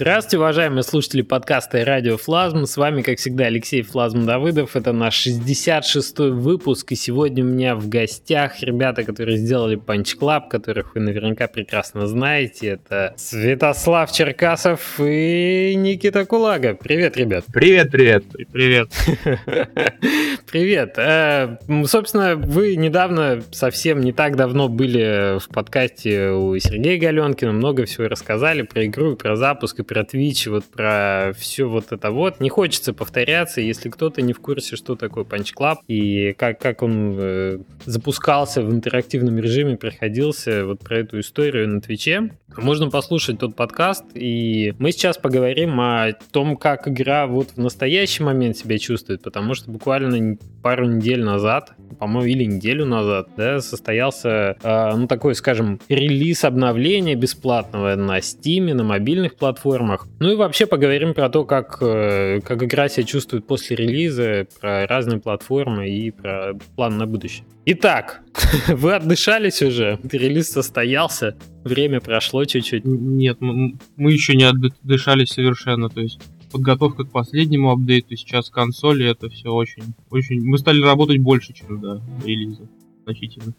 Здравствуйте, уважаемые слушатели подкаста и радио Флазм. С вами, как всегда, Алексей Флазм Давыдов. Это наш 66-й выпуск. И сегодня у меня в гостях ребята, которые сделали Punch Club, которых вы наверняка прекрасно знаете. Это Святослав Черкасов и Никита Кулага. Привет, ребят. Привет, привет. Привет. Привет. Э, собственно, вы недавно, совсем не так давно были в подкасте у Сергея Галенкина, много всего рассказали про игру, про запуск и про Twitch, вот про все вот это вот. Не хочется повторяться, если кто-то не в курсе, что такое Punch Club и как, как он э, запускался в интерактивном режиме, проходился вот про эту историю на Твиче. Можно послушать тот подкаст, и мы сейчас поговорим о том, как игра вот в настоящий момент себя чувствует, потому что буквально пару недель назад, по-моему, или неделю назад, да, состоялся, э, ну, такой, скажем, релиз обновления бесплатного на Steam, на мобильных платформах. Ну и вообще поговорим про то, как, э, как игра себя чувствует после релиза, про разные платформы и про план на будущее. Итак, вы отдышались уже, релиз состоялся, время прошло чуть-чуть. Нет, мы, мы еще не отдышались совершенно, то есть подготовка к последнему апдейту, сейчас консоли, это все очень, очень... Мы стали работать больше, чем до релиза, значительно.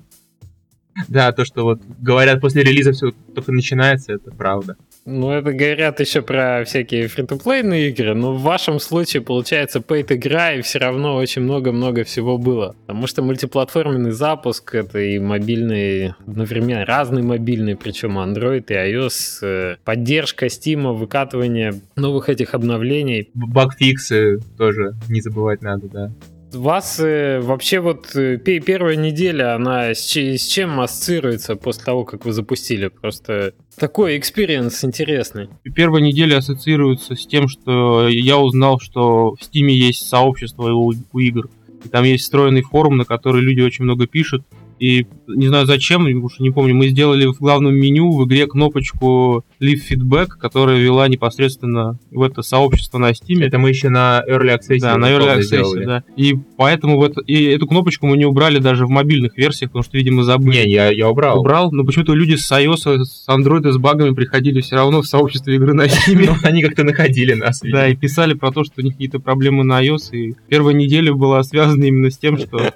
Да, то, что вот говорят, после релиза все только начинается, это правда. Ну, это говорят еще про всякие фри-то-плейные игры, но в вашем случае, получается, paid игра, и все равно очень много-много всего было. Потому что мультиплатформенный запуск, это и мобильный, одновременно разный мобильный, причем Android и iOS, э, поддержка Steam, выкатывание новых этих обновлений. Багфиксы тоже не забывать надо, да вас э, вообще вот э, первая неделя, она с, с чем ассоциируется после того, как вы запустили? Просто такой experience интересный. Первая неделя ассоциируется с тем, что я узнал, что в Steam есть сообщество у, у игр. И там есть встроенный форум, на который люди очень много пишут. И не знаю зачем, уж не помню, мы сделали в главном меню в игре кнопочку Leave Feedback, которая вела непосредственно в это сообщество на Steam. Это мы еще на Early Access Да, на Early Access, да. И поэтому в это, и эту кнопочку мы не убрали даже в мобильных версиях, потому что, видимо, забыли. Не, я, я убрал. Убрал, но почему-то люди с iOS, с Android, с багами приходили все равно в сообщество игры на Steam. Ну, они как-то находили нас. Да, и писали про то, что у них какие-то проблемы на iOS. И первая неделя была связана именно с тем, что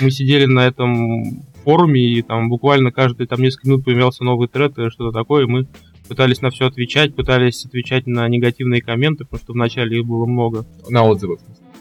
мы сидели на этом форуме, и там буквально каждые там несколько минут появлялся новый тред что-то такое, и мы пытались на все отвечать, пытались отвечать на негативные комменты, потому что вначале их было много. На отзывы.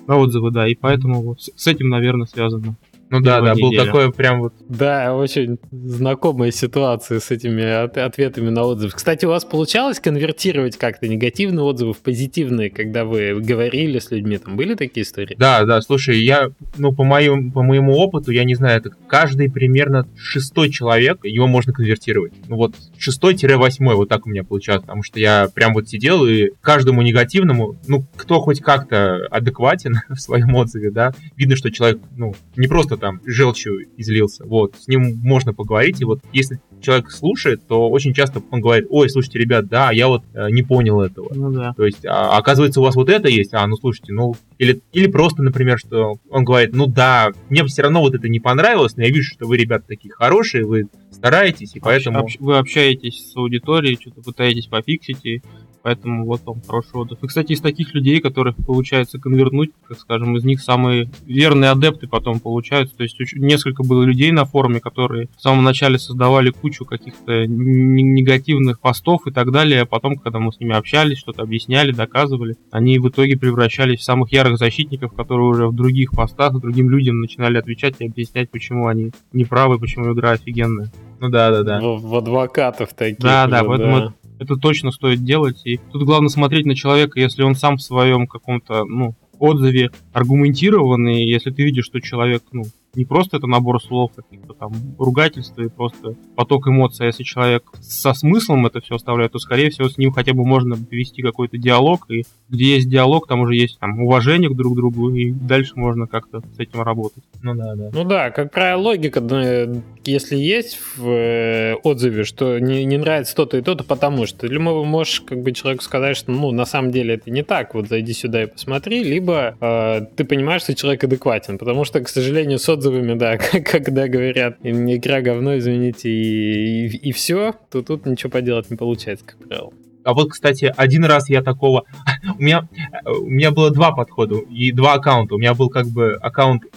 На отзывы, да, и поэтому вот с этим, наверное, связано. Ну да, да, был такой прям вот... Да, очень знакомая ситуация с этими от ответами на отзывы. Кстати, у вас получалось конвертировать как-то негативные отзывы в позитивные, когда вы говорили с людьми? Там были такие истории? Да, да, слушай, я, ну, по, моему, по моему опыту, я не знаю, это каждый примерно шестой человек, его можно конвертировать. Ну вот, шестой-восьмой, вот так у меня получалось, потому что я прям вот сидел и каждому негативному, ну, кто хоть как-то адекватен в своем отзыве, да, видно, что человек, ну, не просто там желчью излился. Вот, с ним можно поговорить, и вот если человек слушает, то очень часто он говорит, ой, слушайте, ребят, да, я вот э, не понял этого. Ну да. То есть, а, оказывается, у вас вот это есть, а, ну слушайте, ну, или, или просто, например, что он говорит, ну да, мне все равно вот это не понравилось, но я вижу, что вы, ребята, такие хорошие, вы стараетесь, и поэтому... Общ, вы общаетесь с аудиторией, что-то пытаетесь пофиксить, и Поэтому вот вам хороший отзыв. И, кстати, из таких людей, которых получается конвертнуть, как скажем, из них самые верные адепты потом получаются. То есть несколько было людей на форуме, которые в самом начале создавали кучу каких-то негативных постов и так далее, а потом, когда мы с ними общались, что-то объясняли, доказывали, они в итоге превращались в самых ярых защитников, которые уже в других постах другим людям начинали отвечать и объяснять, почему они неправы, почему игра офигенная. Ну да, да, да. В, в адвокатов таких. Да, да, поэтому да это точно стоит делать. И тут главное смотреть на человека, если он сам в своем каком-то, ну, отзыве аргументированный, если ты видишь, что человек, ну, не просто это набор слов, каких-то там ругательств и просто поток эмоций. А если человек со смыслом это все оставляет, то, скорее всего, с ним хотя бы можно вести какой-то диалог. И где есть диалог, там уже есть там, уважение к друг другу, и дальше можно как-то с этим работать. Ну да, да. Ну да, как правило, логика, если есть в э, отзыве, что не, не нравится то-то и то-то, потому что либо можешь как бы человеку сказать, что ну на самом деле это не так, вот зайди сюда и посмотри, либо э, ты понимаешь, что человек адекватен, потому что, к сожалению, с отзывами, да, когда говорят, игра говно, извините, и, и, и все, то тут ничего поделать не получается, как правило. А вот, кстати, один раз я такого... у, меня, у меня было два подхода и два аккаунта. У меня был как бы аккаунт э,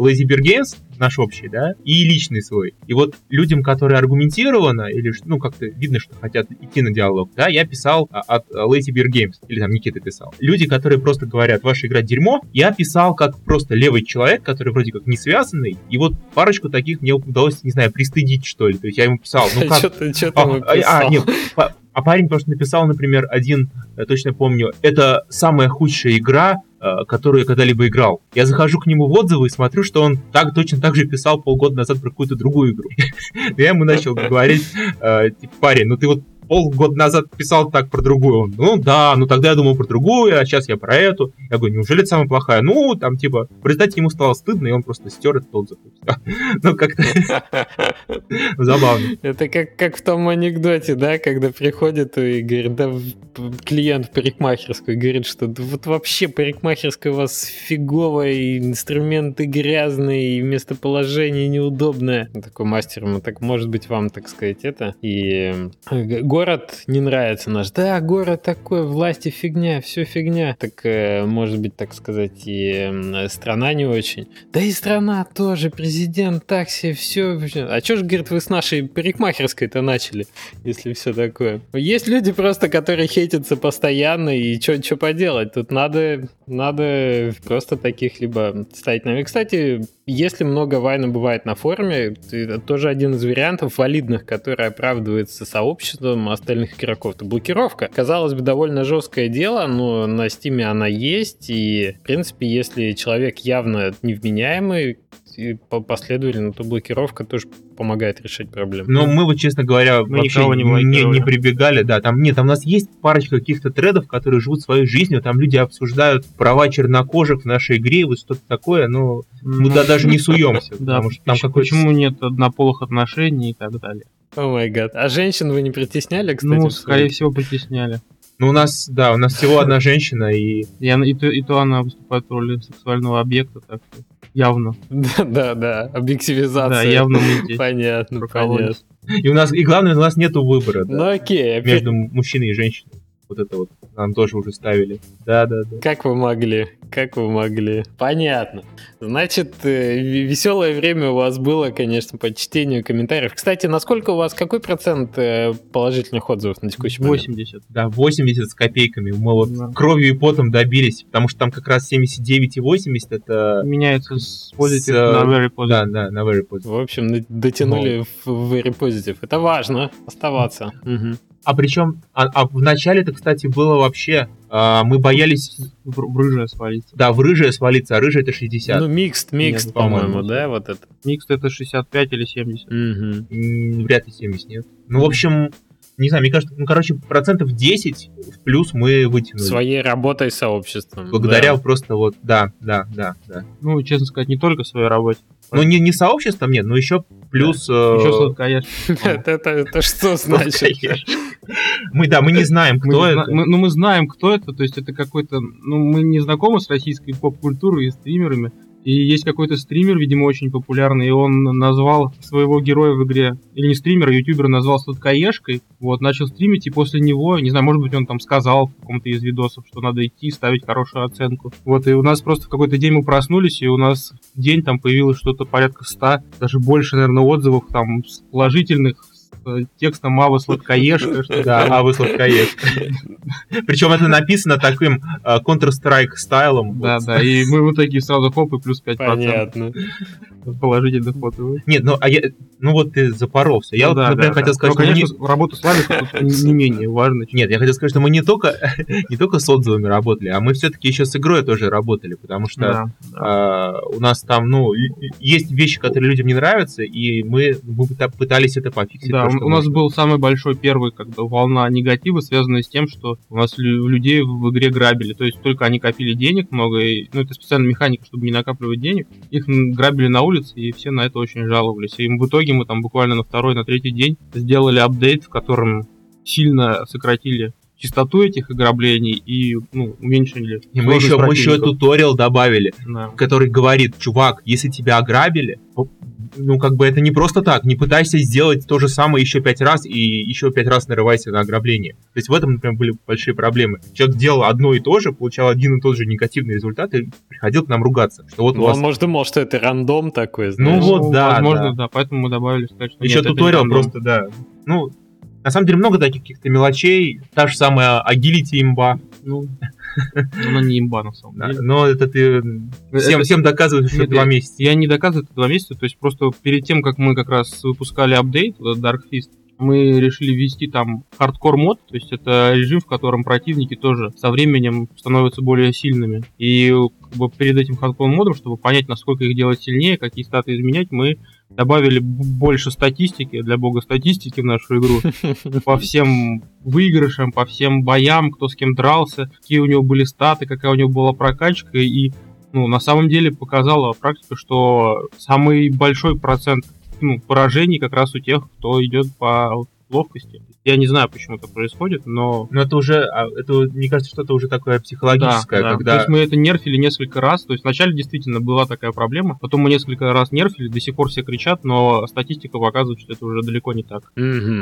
Lazy Bear Games, наш общий, да, и личный свой. И вот людям, которые аргументированно, или, ну, как-то видно, что хотят идти на диалог, да, я писал а, от Lazy Bear Games, или там Никита писал. Люди, которые просто говорят, ваша игра дерьмо, я писал как просто левый человек, который вроде как не связанный, и вот парочку таких мне удалось, не знаю, пристыдить, что ли. То есть я ему писал, ну как... Что ты а, а, нет, а парень просто написал, например, один, я точно помню, это самая худшая игра, э, которую я когда-либо играл. Я захожу к нему в отзывы и смотрю, что он так точно так же писал полгода назад про какую-то другую игру. Я ему начал говорить, э, типа, парень, ну ты вот полгода назад писал так про другую. Он, ну да, ну тогда я думал про другую, а сейчас я про эту. Я говорю, неужели это самая плохая? Ну, там типа, в результате ему стало стыдно, и он просто стер этот отзыв. Ну, как-то забавно. Это как, как в том анекдоте, да, когда приходит и говорит, да, клиент в парикмахерскую говорит, что вот вообще парикмахерская у вас фиговая, инструменты грязные, и местоположение неудобное. Такой мастер, ну так может быть вам, так сказать, это. И э, город не нравится наш. Да, город такой, власти фигня, все фигня. Так, э, может быть, так сказать, и страна не очень. Да и страна тоже, президент, такси, все. А что же, говорит, вы с нашей парикмахерской-то начали, если все такое? Есть люди просто, которые хейтятся постоянно, и что поделать? Тут надо, надо просто таких либо ставить на... Кстати, если много вайна бывает на форуме, это тоже один из вариантов валидных, который оправдывается сообществом остальных игроков. Это блокировка. Казалось бы, довольно жесткое дело, но на стиме она есть, и, в принципе, если человек явно невменяемый, и последовательно, то блокировка тоже помогает решать проблему. Но мы вот, честно говоря, мы вообще не, не, не прибегали, да, там нет, там у нас есть парочка каких-то тредов, которые живут своей жизнью, там люди обсуждают права чернокожих в нашей игре, вот что-то такое, но мы ну, даже не суемся, да, потому что там какой Почему нет однополых отношений и так далее. О май гад. А женщин вы не притесняли, кстати? Ну, скорее всего, притесняли. Ну, у нас, да, у нас всего одна женщина, и... И, она, и, то, и то она выступает в роли сексуального объекта, так что явно. Да, да, да, объективизация. Да, явно мы здесь. Понятно, понятно. И у нас, и главное, у нас нету выбора. Да, ну окей. Между мужчиной и женщиной. Вот это вот нам тоже уже ставили. Да, да, да. Как вы могли? Как вы могли? Понятно. Значит, э, веселое время у вас было, конечно, по чтению комментариев. Кстати, насколько у вас, какой процент э, положительных отзывов на текущий 80. момент? 80. Да, 80 с копейками. Мы вот да. кровью и потом добились, потому что там как раз 79 и 80 это... Меняется с positive с, на very positive. Да, да, на very positive. В общем, дотянули Но. в very positive. Это важно, оставаться. Угу. А причем, а, а в начале это, кстати, было вообще... А, мы боялись... В, в рыжее свалиться. Да, в рыжее свалиться, а рыжее это 60. Ну, микст, микст, по-моему, да, вот это. Микст это 65 или 70. Угу. Вряд ли 70, нет. Ну, в общем, не знаю, мне кажется, ну, короче, процентов 10 в плюс мы вытянули. Своей работой сообществом. Благодаря да. просто вот, да, да, да, да. Ну, честно сказать, не только своей работе. Ну, не, не сообществом, нет, но еще плюс... Да. Э... Еще сладкоежка. Это, это, это что значит? Мы, да, мы не знаем, кто мы, это. Мы, ну, мы знаем, кто это, то есть это какой-то... Ну, мы не знакомы с российской поп-культурой и стримерами, и есть какой-то стример, видимо, очень популярный, и он назвал своего героя в игре, или не стример, а ютубер назвал сладкоежкой, вот, начал стримить, и после него, не знаю, может быть, он там сказал в каком-то из видосов, что надо идти, ставить хорошую оценку. Вот, и у нас просто в какой-то день мы проснулись, и у нас день там появилось что-то порядка ста, даже больше, наверное, отзывов там положительных, текстом «А вы сладкоежка», что да, «А вы сладкоежка». Причем это написано таким э, Counter-Strike стайлом. Да, да, и мы вот такие сразу хоп и плюс 5%. Понятно. Положительных отзывов. Нет, ну, а я, ну вот ты запоролся. Я ну, вот, да, например, да, хотел да. сказать, ну, конечно, не... работа с вами не менее важно. Нет, я хотел сказать, что мы не только, не только с отзывами работали, а мы все-таки еще с игрой тоже работали, потому что да, да. Э, у нас там, ну, есть вещи, которые людям не нравятся, и мы, мы пытались это пофиксить. Да, у нас был самый большой первый как бы, волна негатива, связанная с тем, что у нас людей в игре грабили. То есть только они копили денег много, и, ну это специальная механика, чтобы не накапливать денег. Их грабили на улице, и все на это очень жаловались. И в итоге мы там буквально на второй, на третий день сделали апдейт, в котором сильно сократили частоту этих ограблений и ну, уменьшили. И мы еще, мы еще туториал добавили, да. который говорит, чувак, если тебя ограбили, ну, как бы это не просто так. Не пытайся сделать то же самое еще пять раз и еще пять раз нарывайся на ограбление. То есть в этом, например, были большие проблемы. Человек делал одно и то же, получал один и тот же негативный результат и приходил к нам ругаться. Что вот ну, вас... он, может, думал, что это рандом такой, Ну знаешь. вот, да, Возможно, да. да. Поэтому мы добавили что Еще нет, туториал просто, да. Ну, на самом деле много таких каких-то мелочей. Та же самая агилити имба. Ну, она не имба, на самом деле. Но это ты всем, всем доказываешь, что два месяца. Я не доказываю это два месяца, то есть просто перед тем, как мы как раз выпускали апдейт, Dark Fist, мы решили ввести там hardcore mod, то есть это режим, в котором противники тоже со временем становятся более сильными. И как бы, перед этим хардкор модом, чтобы понять, насколько их делать сильнее, какие статы изменять, мы добавили больше статистики, для бога статистики в нашу игру, по всем выигрышам, по всем боям, кто с кем дрался, какие у него были статы, какая у него была прокачка, и ну, на самом деле показала практика, что самый большой процент ну, поражений как раз у тех, кто идет по ловкости. Я не знаю, почему это происходит, но Но это уже, а, это, мне кажется, что это уже такое психологическое, да, да. когда... То есть мы это нерфили несколько раз. То есть вначале действительно была такая проблема, потом мы несколько раз нерфили, до сих пор все кричат, но статистика показывает, что это уже далеко не так. Мгм.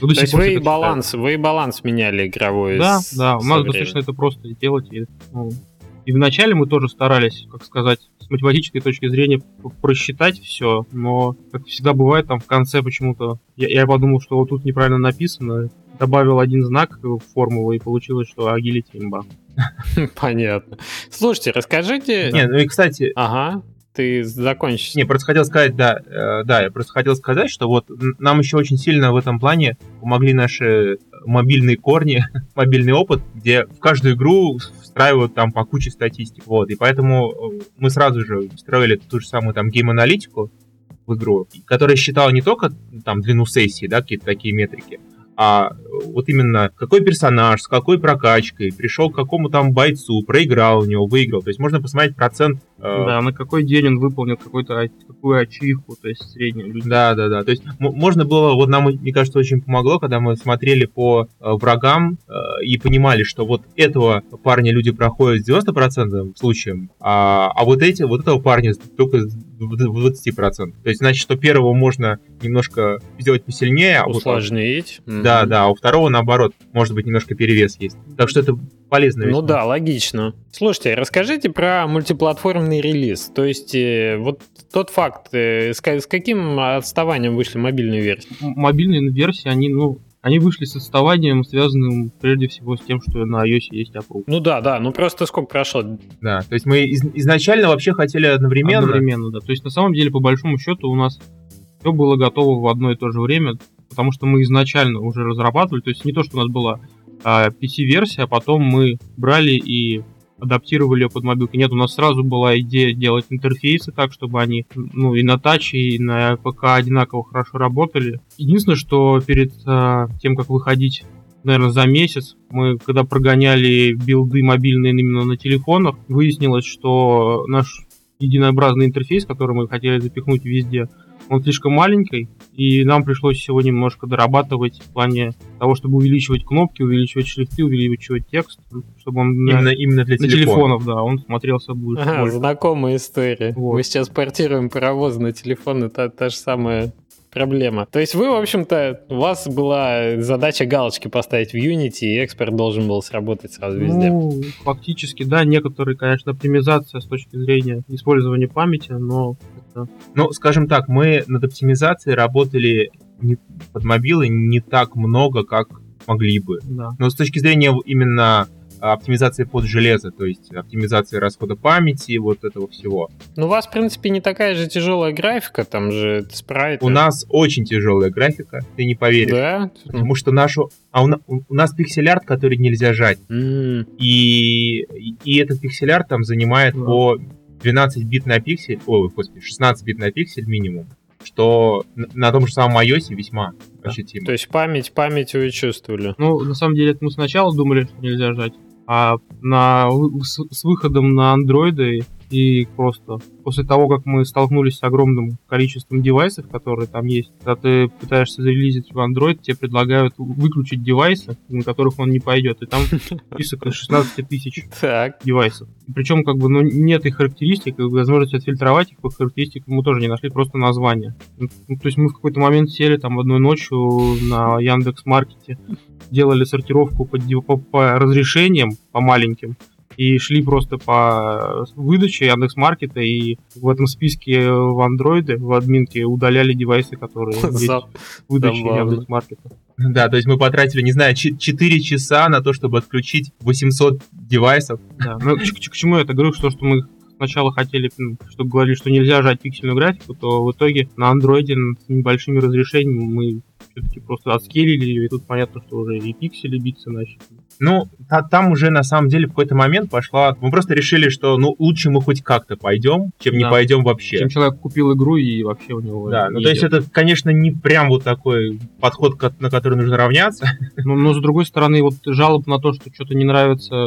Ну, То есть вы и баланс, вы и баланс меняли игровой. Да, с- да, у нас достаточно это просто делать. И, ну, и вначале мы тоже старались, как сказать, с математической точки зрения просчитать все, но, как всегда бывает, там в конце почему-то я, я подумал, что вот тут неправильно написано, добавил один знак в формулу, и получилось, что агилити имба. Понятно. Слушайте, расскажите... Не, ну и, кстати, Ага, ты закончишь. не, просто хотел сказать, да, э, да, я просто хотел сказать, что вот нам еще очень сильно в этом плане помогли наши мобильные корни, мобильный опыт, где в каждую игру встраивают там по куче статистик, вот, и поэтому э, мы сразу же встроили ту же самую там гейм-аналитику в игру, которая считала не только там длину сессии, да, какие-то такие метрики, а вот именно какой персонаж, с какой прокачкой, пришел к какому там бойцу, проиграл у него, выиграл. То есть можно посмотреть процент э, Да, на какой день он выполнил какой-то а- какую ачивку, то есть среднюю. Да, да, да. То есть можно было, вот нам, мне кажется, очень помогло, когда мы смотрели по э, врагам э, и понимали, что вот этого парня люди проходят с 90% случаем, а, а вот эти, вот этого парня только с в 20%. То есть значит, что первого можно немножко сделать посильнее, а вот- Усложнить. Мгм. да, да, а у второго наоборот, может быть, немножко перевес есть. Так что это полезно. Ну весьма. да, логично. Слушайте, расскажите про мультиплатформенный релиз. То есть, э, вот тот факт, э, с, ка- с каким отставанием вышли мобильные версии? Мобильные версии, они, ну, они вышли с отставанием, связанным прежде всего с тем, что на iOS есть approve. Ну да, да, ну просто сколько прошло? Да, то есть мы из- изначально вообще хотели одновременно. Одновременно, да. То есть, на самом деле, по большому счету, у нас все было готово в одно и то же время, потому что мы изначально уже разрабатывали, то есть не то, что у нас была а, PC-версия, а потом мы брали и адаптировали ее под мобилки. Нет, у нас сразу была идея делать интерфейсы так, чтобы они ну, и на таче, и на ПК одинаково хорошо работали. Единственное, что перед а, тем, как выходить наверное, за месяц мы, когда прогоняли билды мобильные именно на телефонах, выяснилось, что наш единообразный интерфейс, который мы хотели запихнуть везде, он слишком маленький, и нам пришлось его немножко дорабатывать в плане того, чтобы увеличивать кнопки, увеличивать шрифты, увеличивать текст, чтобы он на- Именно, именно для на телефона. телефонов, да, он смотрелся будет Ага, больше. знакомая история. Вот. Мы сейчас портируем паровозы на телефон, это та же самая проблема. То есть вы, в общем-то, у вас была задача галочки поставить в Unity, и экспорт должен был сработать сразу везде. Ну, фактически, да, некоторые, конечно, оптимизация с точки зрения использования памяти, но Ну, скажем так, мы над оптимизацией работали не- под мобилы не так много, как могли бы. да. Но с точки зрения именно а, оптимизации под железо, то есть оптимизации расхода памяти, вот этого всего. Ну, у вас, в принципе, не такая же тяжелая графика, там же спрайты. У нас очень тяжелая графика, ты не поверишь. Да? Потому что нашу... А у, на- у нас пиксель-арт, который нельзя жать. М, И, и этот пиксель-арт там занимает Да. по 12 бит на пиксель, ой, господи, 16 бит на пиксель минимум, что на, том же самом iOS весьма Да. ощутимо. То есть память, память вы чувствовали. Ну, на самом деле, это мы сначала думали, что нельзя жать, а на, с, с выходом на андроиды И просто после того, как мы столкнулись с огромным количеством девайсов, которые там есть, когда ты пытаешься зарелизить в Android, тебе предлагают выключить девайсы, на которых он не пойдет. И там список из 16 тысяч девайсов. Причем, как бы, ну, нет их характеристик, и возможности отфильтровать их по характеристикам мы тоже не нашли, просто название. Ну, то есть мы в какой-то момент сели там одной ночью на Яндекс Маркете, делали сортировку по, по, по разрешениям, по маленьким, и шли просто по выдаче Яндекс Маркета и в этом списке в андроиде, в админке удаляли девайсы, которые есть в выдаче Яндекс Маркета. Да, то есть мы потратили, не знаю, 4 часа на то, чтобы отключить 800 девайсов. Да, ну к, к, к чему я это говорю, что, что мы сначала хотели, ну, чтобы говорили, что нельзя жать пиксельную графику, то в итоге на андроиде с небольшими разрешениями мы все-таки просто отскелили, и тут понятно, что уже и пиксели биться начали. Ну, та, там уже на самом деле в какой-то момент пошла... Мы просто решили, что ну лучше мы хоть как-то пойдем, чем да. не пойдем вообще. Чем человек купил игру и вообще у него... Да, ну то есть это, конечно, не прям вот такой подход, на который нужно равняться. Но, но с другой стороны, вот жалоб на то, что что-то не нравится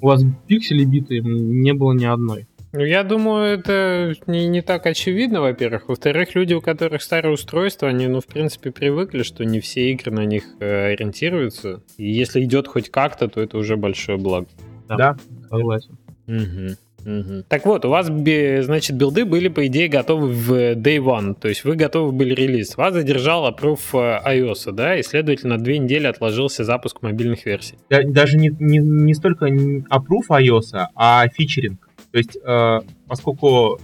у вас пиксели битые, не было ни одной. Ну, я думаю, это не, не так очевидно, во-первых. Во-вторых, люди, у которых старое устройство, они, ну, в принципе, привыкли, что не все игры на них э, ориентируются. И если идет хоть как-то, то это уже большое благо. Да, да. согласен. Угу. Угу. Так вот, у вас, значит, билды были, по идее, готовы в Day One, то есть вы готовы были релиз. Вас задержал опруф э, iOS, да, и, следовательно, две недели отложился запуск мобильных версий. Даже не, не, не столько опруф iOS, а фичеринг. То есть, э, поскольку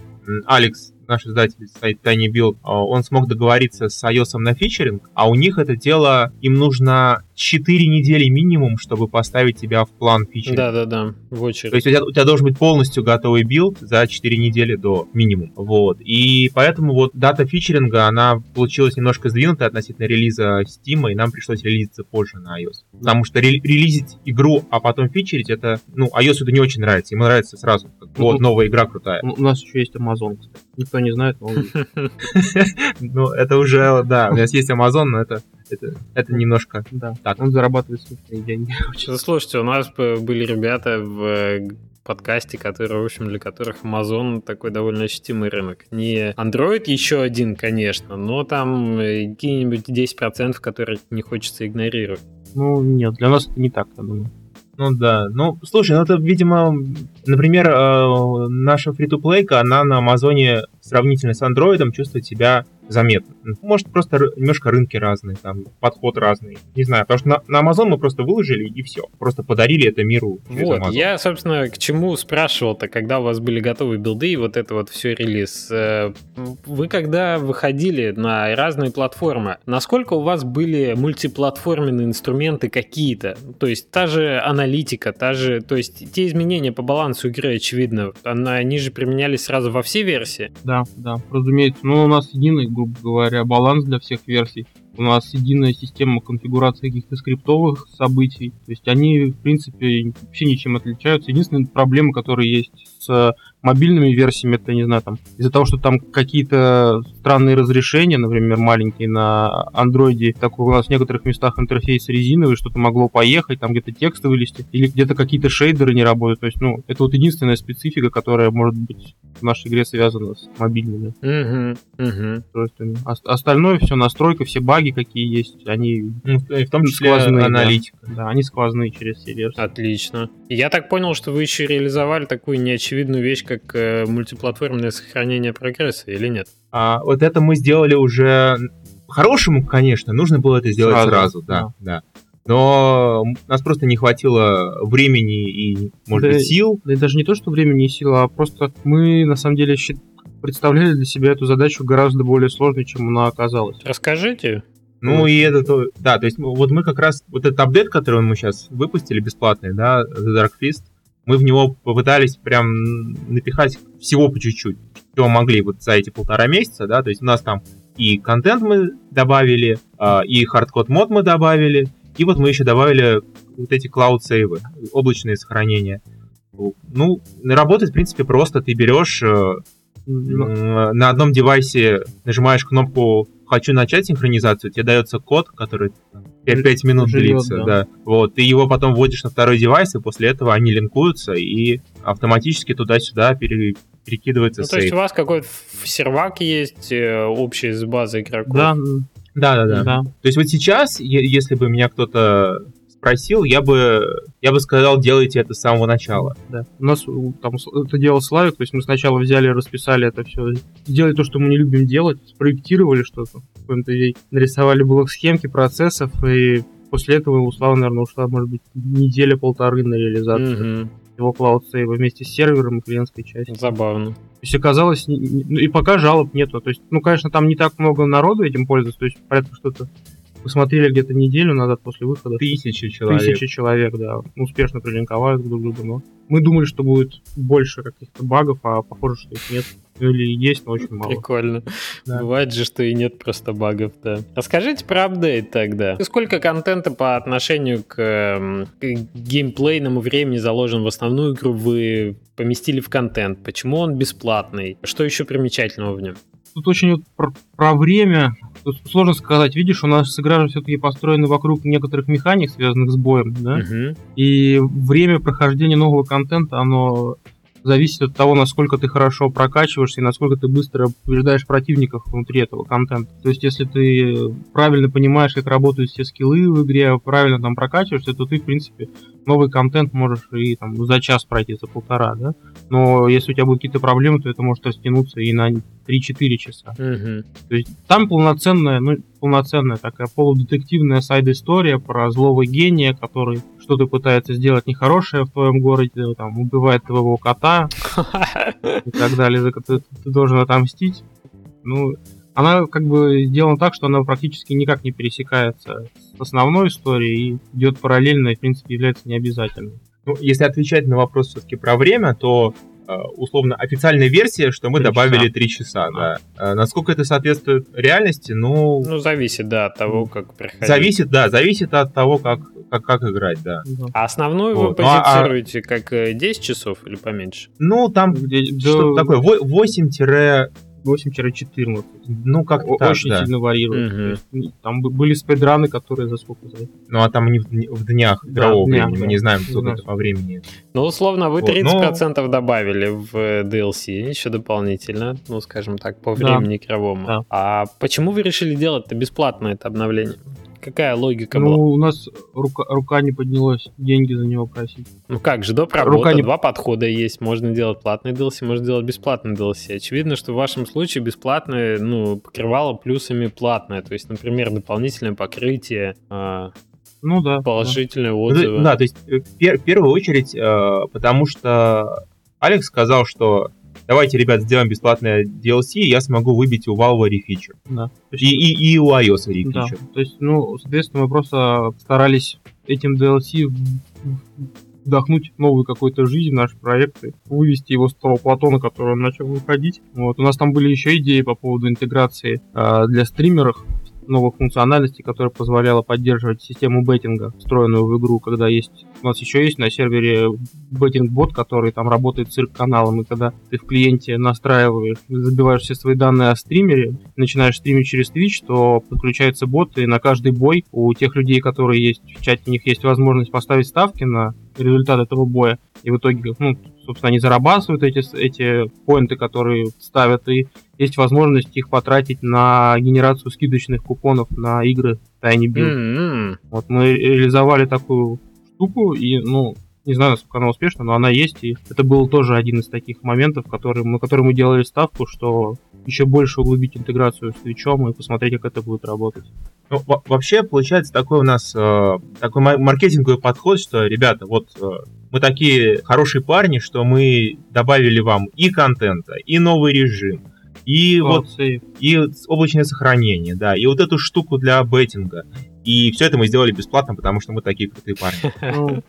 Алекс наш издатель сайт Tiny Build, он смог договориться с iOS на фичеринг, а у них это дело, им нужно 4 недели минимум, чтобы поставить тебя в план фичеринга. Да-да-да, в очередь. То есть у тебя, у тебя должен быть полностью готовый билд за 4 недели до минимум. Вот. И поэтому вот дата фичеринга, она получилась немножко сдвинутая относительно релиза Steam, и нам пришлось релизиться позже на iOS. Потому что релизить игру, а потом фичерить, это, ну, iOS это не очень нравится. Ему нравится сразу. Вот, ну, новая игра крутая. У нас еще есть Amazon, кстати. Никто не знает, но Ну, это уже, да, у нас есть Amazon, но это это, это немножко да. так. Он зарабатывает собственные деньги. Слушайте, у нас были ребята в э, подкасте, которые, в общем, для которых Amazon такой довольно ощутимый рынок. Не Android еще один, конечно, но там э, какие-нибудь 10%, которые не хочется игнорировать. Ну, нет, для нас это не так, я думаю. Ну да. Ну, слушай, ну это, видимо, например, э, наша фри-то-плейка, она на Амазоне сравнительно с андроидом чувствует себя заметно. Может, просто немножко рынки разные, там, подход разный. Не знаю, потому что на, на Amazon мы просто выложили и все. Просто подарили это миру. Вот, Amazon. я, собственно, к чему спрашивал-то, когда у вас были готовы билды и вот это вот все релиз. Э, вы когда выходили на разные платформы, насколько у вас были мультиплатформенные инструменты какие-то? То есть та же аналитика, та же, то есть те изменения по балансу игры, очевидно, они же применялись сразу во все версии? Да, да, разумеется. Но у нас единый грубо говоря, баланс для всех версий. У нас единая система конфигурации каких-то скриптовых событий. То есть они, в принципе, вообще ничем отличаются. Единственная проблема, которая есть с мобильными версиями, это, не знаю, там, из-за того, что там какие-то странные разрешения, например, маленькие на андроиде, так у нас в некоторых местах интерфейс резиновый, что-то могло поехать, там где-то тексты вылезти, или где-то какие-то шейдеры не работают. То есть, ну, это вот единственная специфика, которая может быть в нашей игре связана с мобильными угу, угу. устройствами. Остальное все настройка, все баги, какие есть, они ну, в том числе сквозные, аналитика. Да. да, они сквозные через все версии. Отлично. Я так понял, что вы еще реализовали такую неочевидную вещь, как как э, мультиплатформенное сохранение прогресса или нет? А, вот это мы сделали уже по-хорошему, конечно, нужно было это сделать сразу, сразу да, да. да. Но у нас просто не хватило времени и, может да, быть, сил. Да и даже не то, что времени и сил, а просто мы, на самом деле, представляли для себя эту задачу гораздо более сложной, чем она оказалась. Расскажите. Ну и это, то, да, то есть вот мы как раз, вот этот апдейт, который мы сейчас выпустили бесплатный, да, The Dark Fist, мы в него попытались прям напихать всего по чуть-чуть, что могли вот за эти полтора месяца, да, то есть у нас там и контент мы добавили, а, и hardcore mod мы добавили, и вот мы еще добавили вот эти cloud save ы, облачные сохранения. Ну, работает, в принципе, просто. Ты берешь э, на одном девайсе, нажимаешь кнопку «Хочу начать синхронизацию», тебе дается код, который 5, минут Живет, длится, да. да. Вот, ты его потом вводишь на второй девайс, и после этого они линкуются, и автоматически туда-сюда пере, перекидывается ну, то есть у вас какой-то сервак есть э, общий с базой игроков? Да, да, да, да. да. То есть вот сейчас, если бы меня кто-то спросил, я бы, я бы сказал, делайте это с самого начала. Да. У нас там это делал Славик, то есть мы сначала взяли, расписали это все, сделали то, что мы не любим делать, спроектировали что-то, нарисовали блок схемки процессов, и после этого у Славы, наверное, ушла, может быть, неделя-полторы на реализацию. Угу его Save вместе с сервером и клиентской частью. Забавно. То есть оказалось, ну, и пока жалоб нету. То есть, ну, конечно, там не так много народу этим пользуется, то есть порядка что-то Посмотрели где-то неделю назад после выхода. Тысячи человек. Тысячи человек, да. Успешно прилинковали друг к другу, но мы думали, что будет больше каких-то багов, а похоже, что их нет. Или есть, но очень мало. Прикольно. Да. Бывает же, что и нет просто багов, да. Расскажите про апдейт тогда. Сколько контента по отношению к, эм, к геймплейному времени заложен в основную игру вы поместили в контент? Почему он бесплатный? Что еще примечательного в нем? Тут очень вот про, про время Тут сложно сказать. Видишь, у нас игра же все-таки построена вокруг некоторых механик, связанных с боем, да? Угу. И время прохождения нового контента, оно зависит от того, насколько ты хорошо прокачиваешься и насколько ты быстро побеждаешь противников внутри этого контента. То есть, если ты правильно понимаешь, как работают все скиллы в игре, правильно там прокачиваешься, то ты, в принципе, новый контент можешь и там за час пройти, за полтора, да? Но если у тебя будут какие-то проблемы, то это может растянуться и на 3-4 часа. Угу. То есть там полноценная, ну, полноценная такая полудетективная сайд-история про злого гения, который что-то пытается сделать нехорошее в твоем городе, там, убивает твоего кота и так далее, ты, ты должен отомстить. Ну, она как бы сделана так, что она практически никак не пересекается с основной историей и идет параллельно и, в принципе, является необязательной. Ну, если отвечать на вопрос все-таки про время, то Э, условно официальная версия, что мы 3 добавили часа. 3 часа, да. А. Насколько это соответствует реальности, ну... Ну, зависит, да, от того, как проходить. Зависит, да, зависит от того, как, как, как играть, да. А основную вот. вы позицируете ну, а... как 10 э, часов или поменьше? Ну, там что-то такое, 8 8-14. Ну, как так, Очень да. сильно варьирует. Угу. Там были спидраны, которые за сколько за Ну, а там они в, в днях игрового да, времени, да. мы не знаем, сколько это по времени. Ну, условно, вы 30% вот, но... добавили в DLC еще дополнительно, ну, скажем так, по времени да. игровому. Да. А почему вы решили делать это бесплатно, это обновление? Какая логика ну, была? у нас рука, рука не поднялась, деньги за него просить. Ну как же, доп. работа, рука не... два подхода есть. Можно делать платный DLC, можно делать бесплатный DLC. Очевидно, что в вашем случае бесплатное, ну, покрывало плюсами платное. То есть, например, дополнительное покрытие, э, ну да. Положительные да. отзывы. Да, то есть э, в первую очередь, э, потому что Алекс сказал, что давайте, ребят, сделаем бесплатное DLC, и я смогу выбить у Valve рефичер. Да. И, и, и у iOS рефичер. Да. То есть, ну, соответственно, мы просто старались этим DLC вдохнуть новую какую-то жизнь в наш проект, вывести его с того платона, который он начал выходить. Вот. У нас там были еще идеи по поводу интеграции э, для стримеров новых функциональностей, которая позволяла поддерживать систему беттинга, встроенную в игру, когда есть... У нас еще есть на сервере беттинг-бот, который там работает с каналом, и когда ты в клиенте настраиваешь, забиваешь все свои данные о стримере, начинаешь стримить через Twitch, то подключается бот, и на каждый бой у тех людей, которые есть в чате, у них есть возможность поставить ставки на результат этого боя, и в итоге, ну, собственно, они зарабатывают эти, эти поинты, которые ставят, и есть возможность их потратить на генерацию скидочных купонов на игры Tiny Build. Mm-hmm. Вот мы реализовали такую штуку, и, ну, не знаю, насколько она успешна, но она есть, и это был тоже один из таких моментов, который, на который мы делали ставку, что еще больше углубить интеграцию с Твичом и посмотреть, как это будет работать. Ну, вообще, получается, такой у нас э, такой маркетинговый подход, что, ребята, вот э, мы такие хорошие парни, что мы добавили вам и контента, и новый режим, и вот и облачное сохранение, да, и вот эту штуку для беттинга. И все это мы сделали бесплатно, потому что мы такие крутые парни.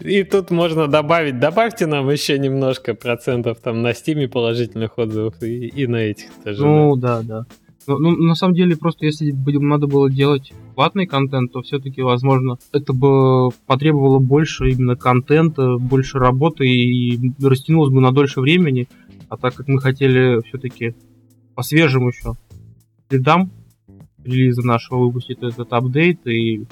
И тут можно добавить, добавьте нам еще немножко процентов там на стиме положительных отзывов и, и на этих тоже. Ну, да, да. да. Ну, ну, на самом деле, просто если бы надо было делать платный контент, то все-таки, возможно, это бы потребовало больше именно контента, больше работы и растянулось бы на дольше времени. А так как мы хотели все-таки по свежим еще следам релиза нашего выпустить этот апдейт, и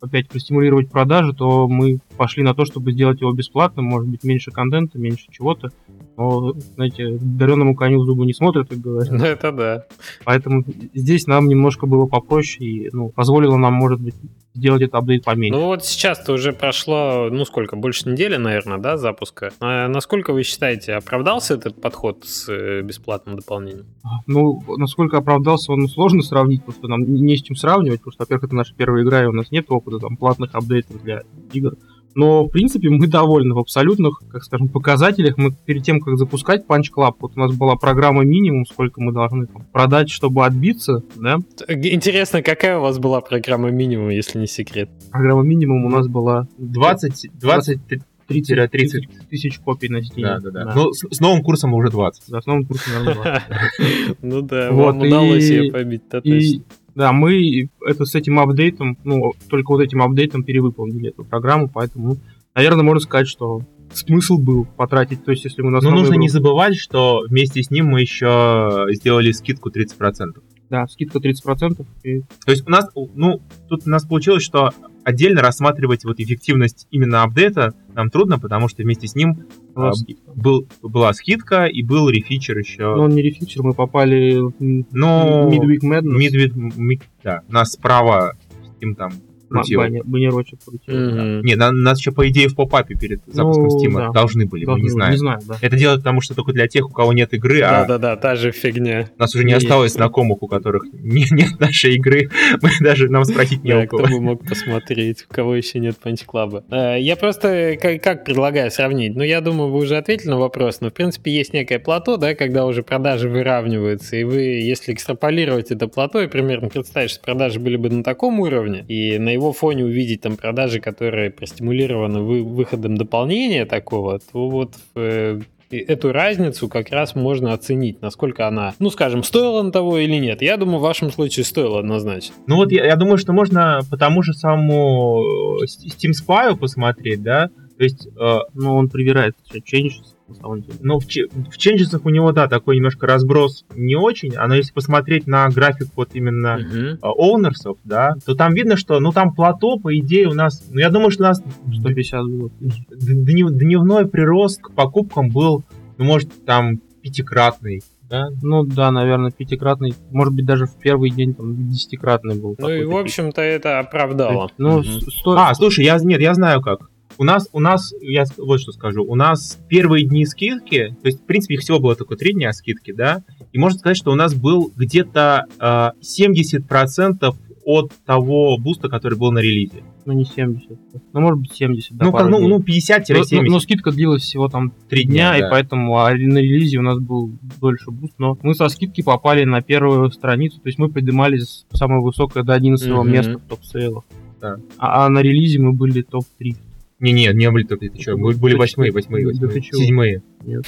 опять простимулировать продажи, то мы пошли на то, чтобы сделать его бесплатным, может быть, меньше контента, меньше чего-то. Но, знаете, дареному коню в зубы не смотрят, как говорят. Ну, это да. Поэтому здесь нам немножко было попроще и ну, позволило нам, может быть, сделать этот апдейт поменьше. Ну вот сейчас-то уже прошло, ну сколько, больше недели, наверное, да, запуска. А насколько вы считаете, оправдался этот подход с э, бесплатным дополнением? Ну, насколько оправдался, он сложно сравнить, потому что нам не с чем сравнивать, потому что, во-первых, это наша первая игра, и у нас нет опыта там платных апдейтов для игр. Но, в принципе, мы довольны в абсолютных, как скажем, показателях. Мы перед тем, как запускать Punch Club, вот у нас была программа минимум, сколько мы должны там, продать, чтобы отбиться, да? Интересно, какая у вас была программа минимум, если не секрет? Программа минимум у нас была 20, 20 30, 30 тысяч копий на Steam. Да, да, да. да. Ну, с, с новым курсом уже 20. Да, с новым курсом, наверное, 20. Ну да, вам удалось ее побить, да, мы это с этим апдейтом, ну, только вот этим апдейтом перевыполнили эту программу, поэтому, ну, наверное, можно сказать, что смысл был потратить, то есть если мы на Но нужно игру... не забывать, что вместе с ним мы еще сделали скидку 30%. Да, скидка 30%. И... То есть у нас, ну, тут у нас получилось, что отдельно рассматривать вот эффективность именно апдейта нам трудно, потому что вместе с ним была, а, скидка. Был, была скидка и был рефичер еще. Но он не рефичер, мы попали в Но... Midweek Madness. Midweek, да, нас справа Steam там крутил. Баннер, баннерочек крутил. Mm-hmm. Да. Не, на, нас еще, по идее, в попапе перед запуском ну, Steam да. должны были, должны, мы не знаем. Не знаю да. Это делают потому, что только для тех, у кого нет игры, да, а... Да-да-да, та же фигня. У нас уже не есть. осталось знакомых, у которых не, нет нашей игры. Мы даже нам спросить не да, у кого. кто бы мог посмотреть, у кого еще нет Punch Club. Э, я просто как, как предлагаю сравнить? Ну, я думаю, вы уже ответили на вопрос, но, в принципе, есть некое плато, да, когда уже продажи выравниваются, и вы, если экстраполировать это плато и примерно представить, что продажи были бы на таком уровне, и на его фоне увидеть там продажи, которые простимулированы вы, выходом дополнения такого, то вот э, эту разницу как раз можно оценить, насколько она, ну, скажем, стоила на того или нет. Я думаю, в вашем случае стоило однозначно. Ну вот я, я думаю, что можно по тому же самому э, Steam Spy посмотреть, да, то есть, э, ну, он привирает changes, на самом деле. Ну, в, в Changes у него, да, такой немножко разброс не очень, а но если посмотреть на график вот именно uh-huh. оунерсов, да, то там видно, что, ну, там плато, по идее, у нас, ну, я думаю, что у нас 150 было. Дневной прирост к покупкам был, ну, может, там, пятикратный, да? Ну да, наверное, пятикратный, может быть, даже в первый день там десятикратный был. Ну и, в общем-то, это оправдало. Ну, угу. сто... А, слушай, я, нет, я знаю как. У нас, у нас, я вот что скажу, у нас первые дни скидки, то есть, в принципе, их всего было только три дня скидки, да, и можно сказать, что у нас был где-то э, 70% от того буста, который был на релизе. Ну, не 70. Ну, может быть, 70, да, Ну, как, ну, ну 50-70. Но, но, но скидка длилась всего там 3 дня, дня да. и поэтому а на релизе у нас был дольше буст. Но мы со скидки попали на первую страницу, то есть мы поднимались самое высокое до 11 mm-hmm. места в топ-сейлах. Да. А, а на релизе мы были топ-3. Не, не, не были топ ты что? Были восьмые, восьмые, восьмые. Седьмые. Нет,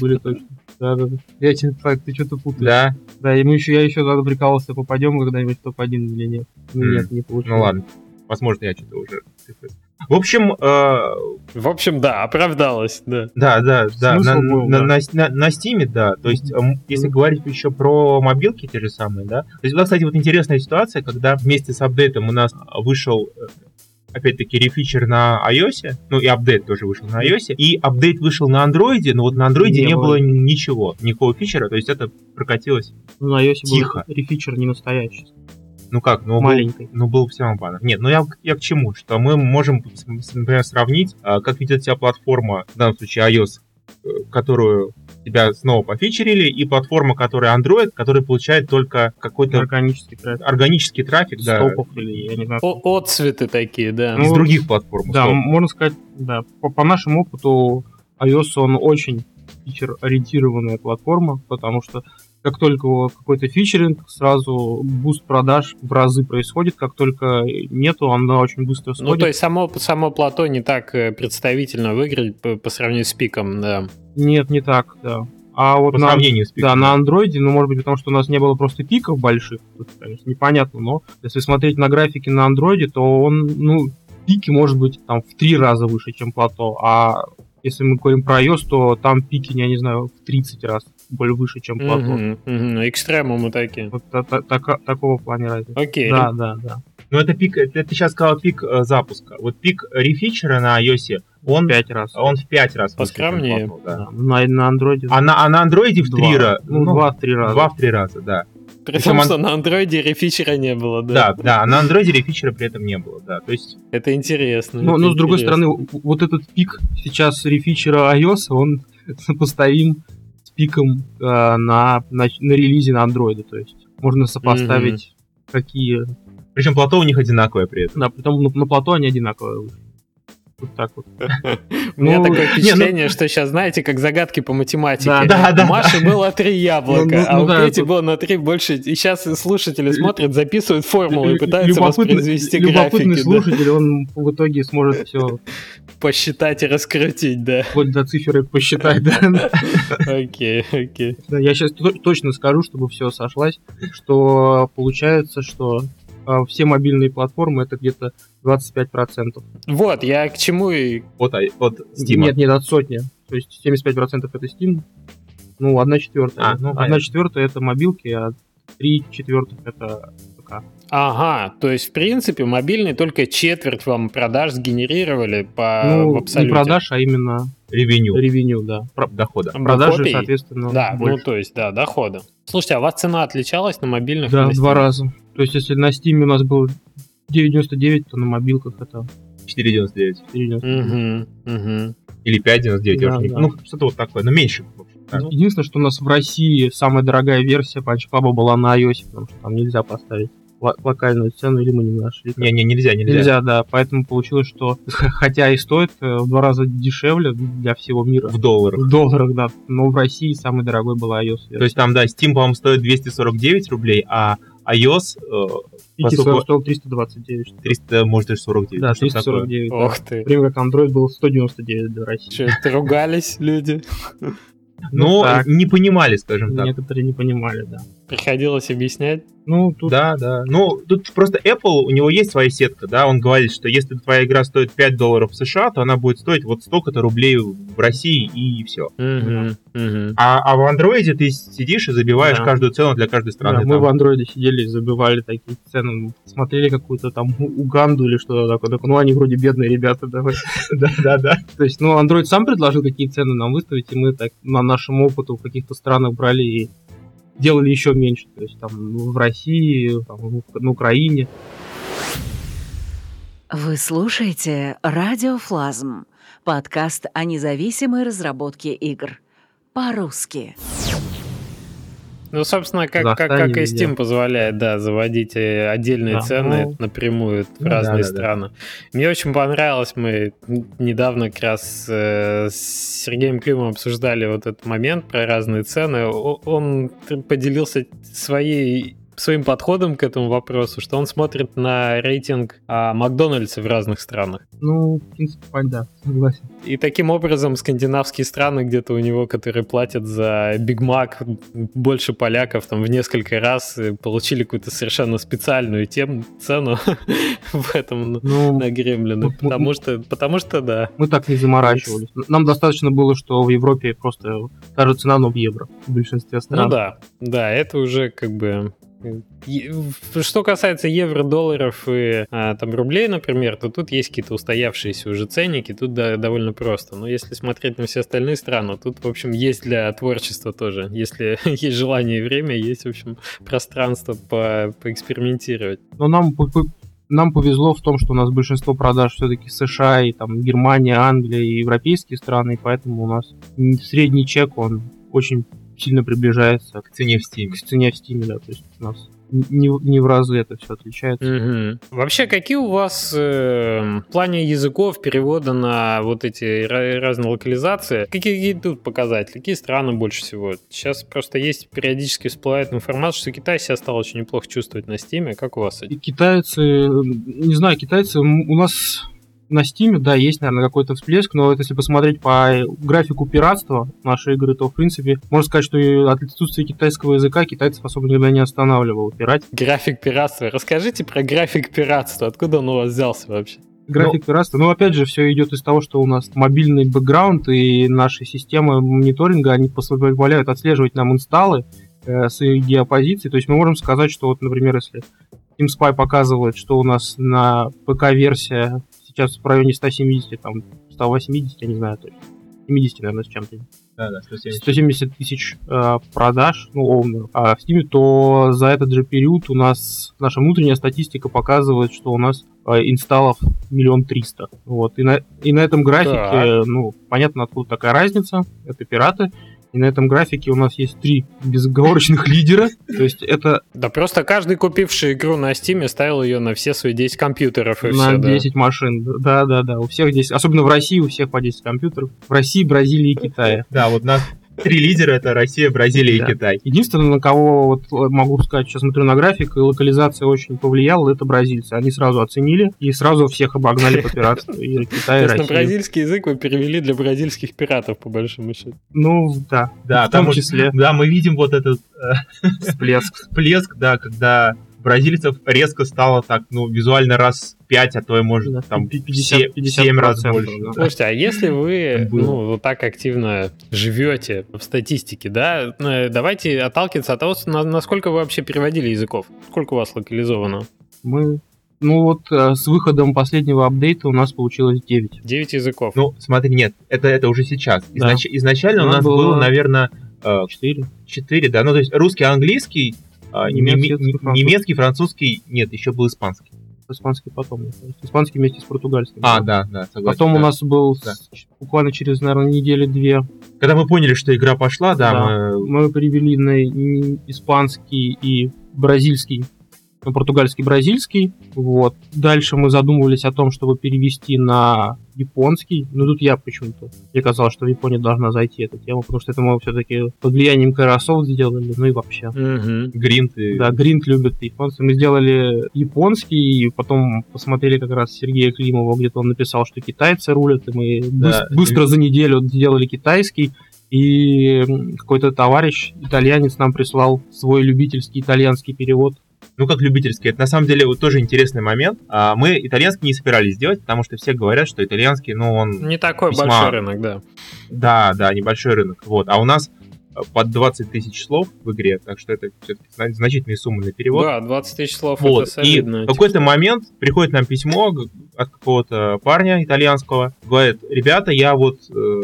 были точно. Да, да, да. Я тебе так, ты что-то путаешь. Да. Да, и мы еще, я еще прикалывался, попадем когда-нибудь в топ-1 или нет. Ну, нет, не получилось. Ну ладно. Возможно, я что-то уже в общем... Э... В общем, да, оправдалось, да. Да, да, да. На, был, на, да. На, на, на Steam, да. То есть, э, если говорить еще про мобилки те же самые, да. То есть, была, кстати, вот интересная ситуация, когда вместе с апдейтом у нас вышел э, опять-таки, рефичер на iOS, ну и апдейт тоже вышел на iOS, и апдейт вышел на Android, но вот на Android не, не было. было ничего, никакого фичера, то есть это прокатилось ну, на iOS тихо. был рефичер не настоящий. Ну как, ну маленький. Был, ну был все равно Нет, ну я, я к чему? Что мы можем, например, сравнить, а, как ведет себя платформа, в данном случае iOS, которую тебя снова пофичерили, и платформа, которая Android, которая получает только какой-то органический трафик, органический трафик да. или я не знаю. О Отцветы такие, да. Из ну, других платформ. Да, стоп. можно сказать, да. По, по нашему опыту iOS он очень feature-ориентированная платформа, потому что как только какой-то фичеринг, сразу буст продаж в разы происходит, как только нету, она очень быстро сходит. Ну, то есть само, само плато не так э, представительно выглядит по, по сравнению с пиком, да. Нет, не так, да. А вот по на, сравнению с пиком. Да, на андроиде, ну, может быть, потому что у нас не было просто пиков больших, тут, конечно, непонятно, но если смотреть на графики на андроиде, то он, ну, пики может быть там в три раза выше, чем плато, а если мы говорим про iOS, то там пики, я не знаю, в 30 раз более выше, чем плато. Угу, угу. Экстремумы такие. Вот та, та, та, такого плана разницы. Окей. Да, да, да. Ну, это пик, это ты сейчас сказал пик э, запуска. Вот пик рефичера на iOS, он, Пять раз. он в 5 раз. Поскромнее. Apple, да. Да, На, на андроиде. А на, а на андроиде в 3 Два. раза. Ну, два-три раза. Два в три раза, да. При том, он- что на андроиде рефичера не было, да? Да, да, на андроиде рефичера при этом не было, да. То есть, Это интересно. Но, это но с другой интересно. стороны, в- вот этот пик сейчас рефичера iOS, он сопоставим пиком э, на, на, на релизе на андроиде. То есть можно сопоставить какие... причем плато у них одинаковое при этом. Да, притом на, на плато они одинаковые. Вот так вот. У меня Ну, такое не, ну- впечатление, что сейчас, знаете, как загадки по математике. У Маши было три яблока, Ну, а у Пети было на три больше. И сейчас слушатели смотрят, записывают формулы и пытаются любопытный- воспроизвести Любопытный графики, да, слушатель, он в итоге сможет все посчитать и раскрутить, да. вплоть до цифры посчитать. Да. Окей, окей. Я сейчас точно скажу, чтобы все сошлось, что получается, что а, все мобильные платформы это где-то 25%. Вот, я к чему и... От, ай- от Steam. Нет, нет, от сотни. То есть 75% это Steam. Ну, одна четвертая. А, ну, одна понятно. четвертая это мобилки, а три четвертых это ПК. Ага, то есть, в принципе, мобильный только четверть вам продаж сгенерировали по ну, в не абсолюте. продаж, а именно Ревеню ревеню, да. Про- дохода. Продажи, Копий? соответственно, Да, ну больше. то есть, да, дохода. Слушайте, а у вас цена отличалась на мобильных? Да, на в два раза. То есть, если на Steam у нас было 9.99, то на мобилках это 4,99. 4.99. Угу, угу. Или 5,99. я Да, уже не- да. Ну, что-то вот такое. Но меньше. в общем, да. Ну, Единственное, что у нас в России самая дорогая версия Punch Club была на iOS, потому что там нельзя поставить ло- локальную цену, или мы не нашли. Не-не, нельзя, нельзя. Нельзя, да. Поэтому получилось, что хотя и стоит э, в два раза дешевле для всего мира. В долларах. В долларах, да. Но в России самый дорогой была iOS. То есть там, да, Steam, по-моему, стоит 249 рублей, а iOS э, Пики поскольку- стоил 329. что ли. 300, может, даже 49. Да, что-то такое. 349. да. Ох ты. Время как Android был 199 для России. Че, это ругались люди? Ну, так. не понимали, скажем так. Некоторые не понимали, да. Приходилось объяснять. Ну, тут Да, да. Ну, тут просто Apple, у него есть своя сетка, да, он говорит, что если твоя игра стоит 5 долларов в США, то она будет стоить вот столько-то рублей в России и все. Угу, угу. А, а в андроиде ты сидишь и забиваешь Да. каждую цену для каждой Да, страны. мы там. в андроиде сидели и забивали такие цены, смотрели какую-то там Уганду или что-то такое. Так, ну, они вроде бедные ребята, давай. Да, да, да. То есть, ну, Android сам предложил, какие цены нам выставить, и мы так на нашем опыту в каких-то странах брали и делали еще меньше. То есть, там, ну, в России, там, на Украине. Вы слушаете «Радиофлазм» — подкаст о независимой разработке игр. По-русски. Ну, собственно, как, как, как и. Steam позволяет, да, заводить э, отдельные Да, цены ну, напрямую в ну разные да, да, да. страны. Мне очень понравилось, мы недавно как раз э, с Сергеем Климовым обсуждали вот этот момент про разные цены. Он поделился своей своим подходом к этому вопросу, что он смотрит на рейтинг а, Макдональдса в разных странах. Ну, в принципе, да, согласен. И таким образом скандинавские страны где-то у него, которые платят за Биг Мак больше поляков там в несколько раз, получили какую-то совершенно специальную тем, цену в этом Ну, на Гремлина. ну, Потому что, потому что да. мы так не заморачивались. Нам достаточно было, что в Европе просто та же цена, но в евро в большинстве стран. Ну да, да, это уже как бы... Что касается евро, долларов и а, там рублей, например, то тут есть какие-то устоявшиеся уже ценники, тут да, довольно просто. Но если смотреть на все остальные страны, тут, в общем, есть для творчества тоже. Если есть желание и время, есть, в общем, пространство по поэкспериментировать. Но нам, нам повезло в том, что у нас большинство продаж все-таки США и там Германия, Англия и европейские страны, и поэтому у нас средний чек, он очень сильно приближается К цене в Steam. к цене в Steam, да, то есть у нас не, не в разы это все отличается. Мгм. Вообще, какие у вас э, в плане языков перевода на вот эти разные локализации? Какие, какие тут показатели? Какие страны больше всего? Сейчас просто есть периодически всплывает информация, что Китай себя стал очень неплохо чувствовать на Стиме. Как у вас И китайцы, не знаю, китайцы, у нас на Steam, да, есть, наверное, какой-то всплеск, но вот если посмотреть по графику пиратства нашей игры, то, в принципе, можно сказать, что от отсутствия китайского языка китайцев особо никогда не останавливало пирать. График пиратства. Расскажите про график пиратства. Откуда он у вас взялся вообще? График пиратства. Ну, опять же, все идет из того, что у нас мобильный бэкграунд и наши системы мониторинга, они позволяют отслеживать нам инсталлы э, с их геопозиции. То есть мы можем сказать, что вот, например, если Team Spy показывает, что у нас на ПК-версия сейчас в районе 170, там 180, я не знаю, то есть 70, наверное, с чем-то. Да, да, 170. 170 тысяч э, продаж, ну, овнеров, а в Steam, то за этот же период у нас наша внутренняя статистика показывает, что у нас э, инсталлов миллион триста. Вот. И на, и на этом графике, Так. ну, понятно, откуда такая разница. Это пираты. И на этом графике у нас есть три безоговорочных лидера. То есть это Да просто каждый, купивший игру на Steam, ставил ее на все свои 10 компьютеров и на все, да. 10 машин. Да, да, да. У всех 10. Особенно в России у всех по 10 компьютеров. В России, Бразилии и Китае. Да, вот нас три лидера это Россия, Бразилия Да. и Китай. Единственное, на кого вот э, могу сказать, сейчас смотрю на график, и локализация очень повлияла, это бразильцы. Они сразу оценили и сразу всех обогнали по пиратству. И Китай, и есть на Россию. бразильский язык вы перевели для бразильских пиратов, по большому счету. Ну, да. Да, в том числе Да, мы видим вот этот э, всплеск. всплеск, да, когда бразильцев резко стало так, ну, визуально раз 5, а то и может Да, там 50 7 раз 50%, больше. да. Слушайте, а если вы ну, вот так активно живете в статистике, да, э, давайте отталкиваться от того, на- насколько вы вообще переводили языков. Сколько у вас локализовано? Мы, ну вот э, с выходом последнего апдейта у нас получилось 9. 9 языков. Ну, смотри, нет, это, это уже сейчас. Да. Изнач- изначально У у нас было- было, наверное, 4. 4, да, ну, то есть русский, английский, а, Немецкий, неме- французский. немецкий, французский, нет, еще был испанский. Испанский потом. Испанский вместе с португальским. А, да, да, согласен. Потом у да. нас был Да. буквально через, наверное, недели-две Когда мы поняли, что игра пошла, да, Да. мы... мы перевели на испанский и бразильский, португальский, бразильский. Вот. Дальше мы задумывались о том, чтобы перевести на японский. Но тут я почему-то. Мне казалось, что в Японии должна зайти эта тема, потому что это мы все-таки под влиянием Kairosoft сделали, ну и вообще. Мгм. Гринт и... Да, Гринт любит японцы. Мы сделали японский, и потом посмотрели как раз Сергея Климова, где-то он написал, что китайцы рулят, и мы Да. быс- быстро за неделю сделали китайский. И какой-то товарищ, итальянец, нам прислал свой любительский итальянский перевод. Ну, как любительский. Это на самом деле вот тоже интересный момент. А, мы итальянский не собирались делать, потому что все говорят, что итальянский, ну, он... Не такой Весьма- большой рынок, да. Да, да, небольшой рынок. Вот. А у нас э, под 20 тысяч слов в игре, так что это все-таки значительные суммы на перевод. Да, 20 тысяч слов Вот. это И солидно. в какой-то момент приходит нам письмо от какого-то парня итальянского. Говорит, ребята, я вот э,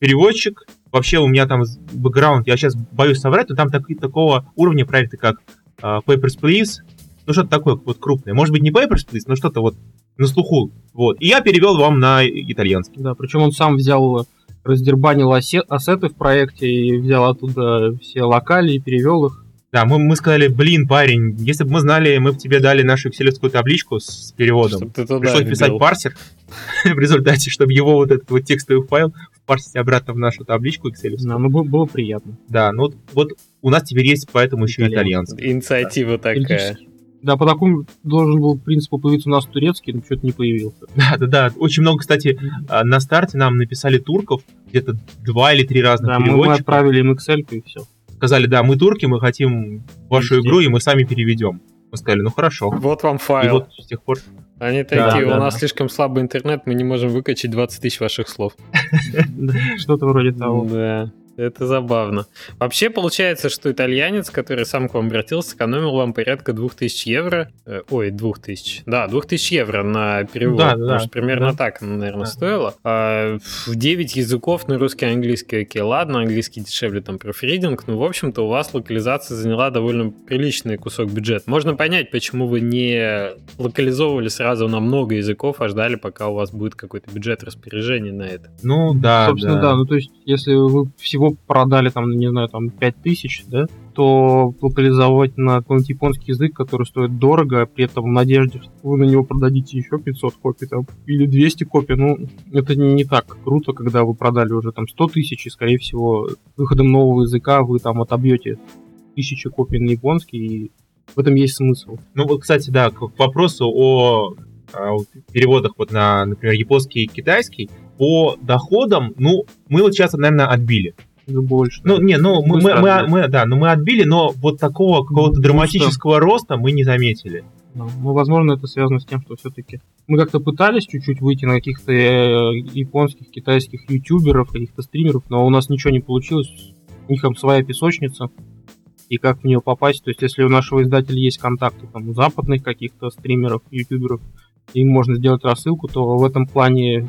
переводчик, вообще у меня там бэкграунд, я сейчас боюсь соврать, но там так- такого уровня проекта, как Papers, Please, ну что-то такое вот крупное. Может быть не Papers, Please, но что-то вот на слуху. Вот. И я перевел вам на итальянский. Да, причем он сам взял, раздербанил ассеты в проекте и взял оттуда все локали и перевел их. Да, мы, мы сказали, блин, парень, если бы мы знали, мы бы тебе дали нашу экселевскую табличку с переводом. Чтоб ты туда Пришлось писать парсер в результате, чтобы его вот этот вот текстовый файл парсить обратно в нашу табличку Excel. Да, ну было, было приятно. Да, ну вот, вот у нас теперь есть поэтому еще итальянский. Инициатива такая. Теоретически. Да, по такому должен был, в принципе, появиться у нас турецкий, но что-то не появился. Да, да, да. Очень много, кстати, а, на старте нам написали турков, где-то два или три разных Да, мы, мы переводчика. отправили им Excel и все. Сказали, да, мы турки, мы хотим вашу игру, и мы сами переведем. Мы сказали, ну хорошо. Вот вам И файл. вот с тех пор... Они Да, такие, да, у нас да. слишком слабый интернет, мы не можем выкачать 20 тысяч ваших слов. Что-то вроде того. Да, это забавно. Вообще получается, что итальянец, который сам к вам обратился, сэкономил вам порядка 2000 евро. Э, Ой, 2000. Да, 2000 евро на перевод. Да, да, потому что примерно да. так, наверное, Да. стоило. А, в 9 языков на русский и английский, окей, ладно, английский дешевле, там, профридинг, но, в общем-то, у вас локализация заняла довольно приличный кусок бюджета. Можно понять, почему вы не локализовывали сразу на много языков, а ждали, пока у вас будет какой-то бюджет распоряжения на это. Ну да, Собственно, да. Ну, то есть, если вы всего продали, там, не знаю, там, 5000, да, то локализовать на какой-нибудь японский язык, который стоит дорого, а при этом в надежде, что вы на него продадите еще 500 копий, там, или 200 копий, ну, это не, так круто, когда вы продали уже, там, 100 тысяч, и, скорее всего, выходом нового языка вы, там, отобьете тысячи копий на японский, и в этом есть смысл. Ну вот, кстати, да, к вопросу о, а, вот переводах вот на, например, японский и китайский, по доходам, ну, мы вот сейчас, наверное, отбили. Больше. Ну, не, ну, мы, мы, мы- мы- да, ну мы отбили, но вот такого какого-то Ну, драматического роста мы не заметили. Да, Ну, возможно, это связано с тем, что все-таки мы как-то пытались чуть-чуть выйти на каких-то э, японских, китайских ютуберов, каких-то стримеров, но у нас ничего не получилось. У них там своя песочница. и как в нее попасть. То есть, если у нашего издателя есть контакты там, у западных каких-то стримеров, ютуберов, им можно сделать рассылку, то в этом плане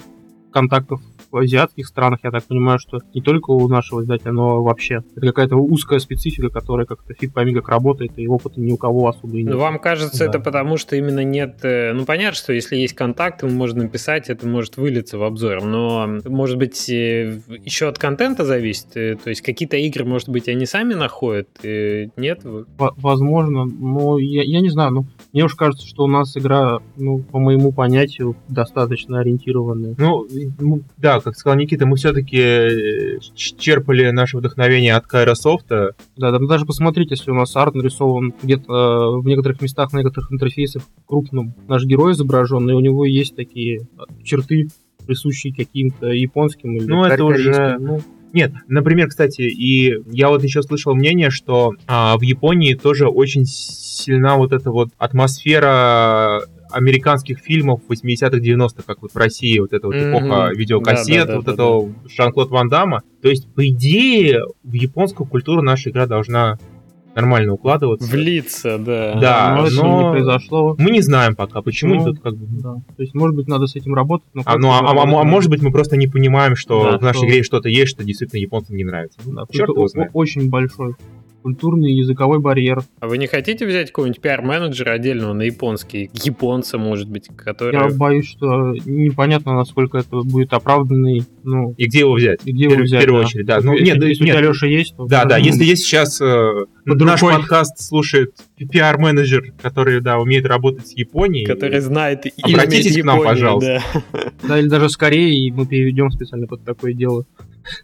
контактов в азиатских странах, я так понимаю, что не только у нашего издателя, но вообще. Это какая-то узкая специфика, которая как-то фиг пойми как работает, и опыта ни у кого особо и нет. Ну, вам кажется, Да. это потому, что именно нет... э, Ну, понятно, что если есть контакты, можно написать, это может вылиться в обзор, но, может быть, э, еще от контента зависит, э, то есть какие-то игры, может быть, они сами находят, нет? Во- Возможно, но я, я не знаю, ну, мне уж кажется, что у нас игра, ну, по моему понятию, достаточно ориентированная. Ну, ну, да, как сказал Никита, мы все-таки черпали наше вдохновение от Кайра Софта. Да, да, даже посмотрите, если у нас арт нарисован где-то э, в некоторых местах, на некоторых интерфейсах крупным наш герой изображен, и у него есть такие э, черты, присущие каким-то японским или Ну, это уже-. Ну, Нет, например, кстати, и я вот еще слышал мнение, что а, в Японии тоже очень сильна вот эта вот атмосфера американских фильмов 80-х, 90-х, как вот в России, вот эта вот Мгм. эпоха видеокассет, Да-да-да-да-да. вот этого Жан-Клод Ван Дамма. То есть, по идее, в японскую культуру наша игра должна нормально укладываться. Влиться, да. Да, но это но- не произошло. Мы не знаем пока, почему Ну, тут как бы... Да. То есть, может быть, надо с этим работать, но... А, ну, а, а- а- а может быть, мы просто не понимаем, что Да, в нашей что- игре что-то есть, что действительно японцам не нравится. Ну, Да, черт его знает. очень большой культурный и языковой барьер. А вы не хотите взять какого-нибудь пиар-менеджера отдельного на японский, японца, может быть, который... Я боюсь, что непонятно, насколько это будет оправданный, ну, И где его взять? и где его В взять. первую очередь, да. Ну, если, нет, если нет. у тебя Леша есть, то... Да, да, если есть сейчас э, Под наш рукой. подкаст слушает пиар-менеджер, который, да, умеет работать с Японией. который знает имя Обратитесь к нам, Японии, пожалуйста. да. Да, или даже скорее, и мы переведем специально под такое дело.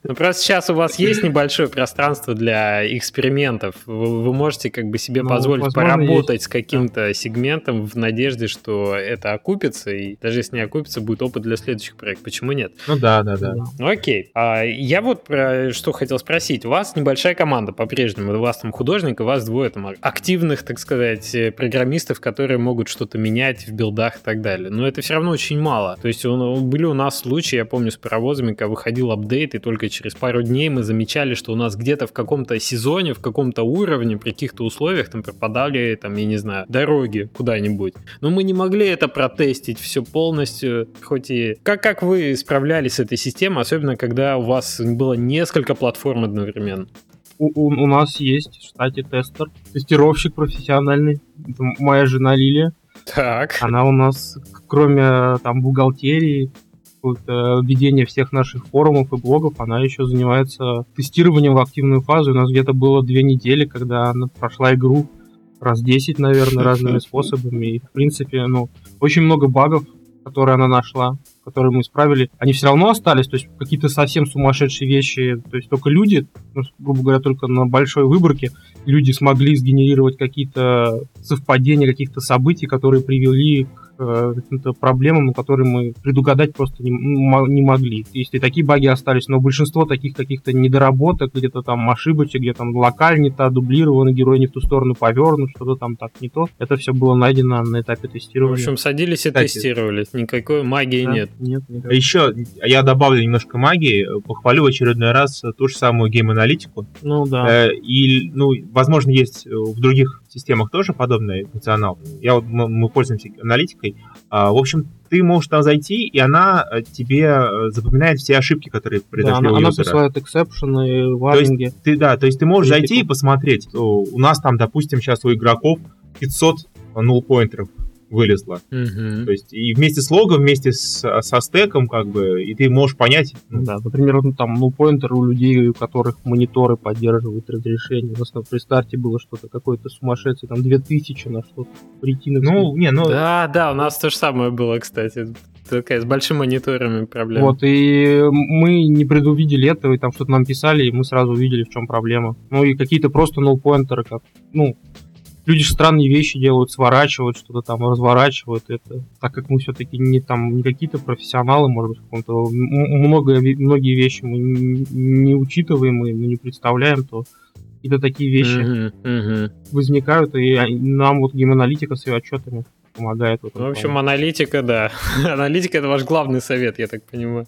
Ну, просто сейчас у вас есть небольшое пространство для экспериментов. Вы, вы можете как бы себе Ну, позволить возможно, поработать с каким-то сегментом в надежде, что это окупится, и даже если не окупится, будет опыт для следующих проектов. Почему нет? Ну да, да, да. Ну окей. А я вот про что хотел спросить. У вас небольшая команда по-прежнему. У вас там художник, у вас двое там активных, так сказать, э, программистов, которые могут что-то менять в билдах и так далее. Но это все равно очень мало. То есть он- были у нас случаи, я помню, с паровозами, когда выходил апдейт, и только через пару дней мы замечали, что у нас где-то в каком-то сезоне, в каком-то уровне, при каких-то условиях там пропадали, там, я не знаю, дороги куда-нибудь. Но мы не могли это протестить все полностью, хоть и... Как, как вы справлялись с этой системой, особенно когда у вас было несколько платформ одновременно? У, у- у нас есть в штате тестер, тестировщик профессиональный. Это моя жена Лилия. Так. Она у нас, кроме там бухгалтерии, какого-то ведения всех наших форумов и блогов, она еще занимается тестированием в активную фазу. У нас где-то было две недели, когда она прошла игру раз 10, наверное, разными способами. И, в принципе, ну, очень много багов, которые она нашла, которые мы исправили, они все равно остались, то есть какие-то совсем сумасшедшие вещи, то есть только люди, ну, грубо говоря, только на большой выборке люди смогли сгенерировать какие-то совпадения каких-то событий, которые привели к э, каким-то проблемам, которые мы предугадать просто не, не могли. Если такие баги остались, но большинство таких каких-то недоработок, где-то там ошибочек, где там локаль не та, дублировано, герой не в ту сторону повернут, что-то там так не то, это все было найдено на этапе В тестирования. общем, садились и Кстати. тестировали. Никакой магии Да, нет. Нет, А никак. Еще я добавлю немножко магии, похвалю в очередной раз ту же самую гейм-аналитику. Ну да. Э, И, ну, возможно, есть в других системах тоже подобный функционал. Я вот, мы мы пользуемся аналитикой. А, В общем, ты можешь туда зайти, и она э, тебе э, запоминает все ошибки, которые Да, произошли она, у она юзера. присылает exception ы, warning и. Ты, да, то есть ты можешь Есть зайти и посмотреть. У нас там, допустим, сейчас у игроков 500 нулл-поинтеров вылезло. Мгм. То есть и вместе с логом, вместе с, со стеком, как бы, и ты можешь понять, ну, Да, например, ну, там, ну, поинтер у людей, у которых мониторы поддерживают разрешение. У нас там при старте было что-то, какое-то сумасшедшее, там 2000 на что-то. Прийти на ну, не, ну, Да, да, у нас то же самое было, кстати. Такая с большими мониторами проблема. Вот, и мы не предувидели этого, и там что-то нам писали, и мы сразу увидели, в чем проблема. Ну, и какие-то просто ноу-поинтеры, как, ну, люди же странные вещи делают, сворачивают что-то там, разворачивают это. Так как мы все-таки не там, не какие-то профессионалы, может быть, в каком-то, много, многие вещи мы не, не учитываем и мы не представляем, то какие-то такие вещи Мгм, мгм. возникают, и нам вот гейм-аналитика с ее отчетами помогает. В, этом Ну, в общем, плане. аналитика, да. аналитика это ваш главный совет, я так понимаю.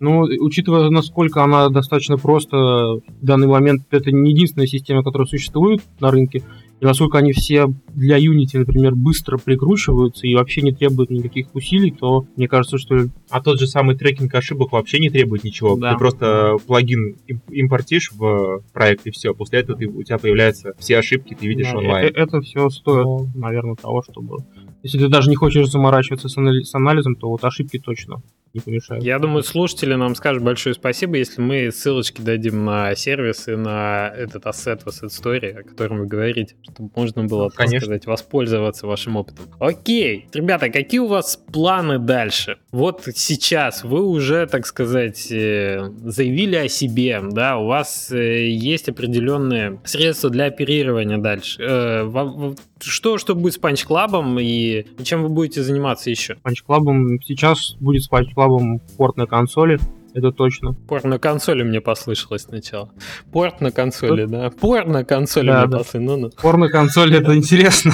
Ну, учитывая, насколько она достаточно просто в данный момент, это не единственная система, которая существует на рынке, и насколько они все для Unity, например, быстро прикручиваются и вообще не требуют никаких усилий, то мне кажется, что А тот же самый трекинг ошибок вообще не требует ничего. Да. Ты просто плагин им- импортишь в проект и все. После этого ты, у тебя появляются все ошибки, ты видишь да, онлайн. э- это все стоит, Ну. наверное, того, чтобы... Если ты даже не хочешь заморачиваться с, анали- с анализом, то вот ошибки точно не помешают. Я думаю, слушатели нам скажут большое спасибо, если мы ссылочки дадим на сервис и на этот ассет в Asset Story, о котором вы говорите, чтобы можно было, так Конечно. сказать, воспользоваться вашим опытом. Окей, ребята, какие у вас планы дальше? Вот сейчас вы уже, так сказать, э, заявили о себе, да, у вас э, есть определенные средства для оперирования дальше. Э, Что, что будет с Punch Club и чем вы будете заниматься еще? Punch Club ом сейчас будет с Punch Club ом порт на консоли, это точно. Порт на консоли мне послышалось сначала. Порт на консоли, да. Порт на консоли Да, мне да. послышалось. Ну, ну. Порт на консоли это интересно.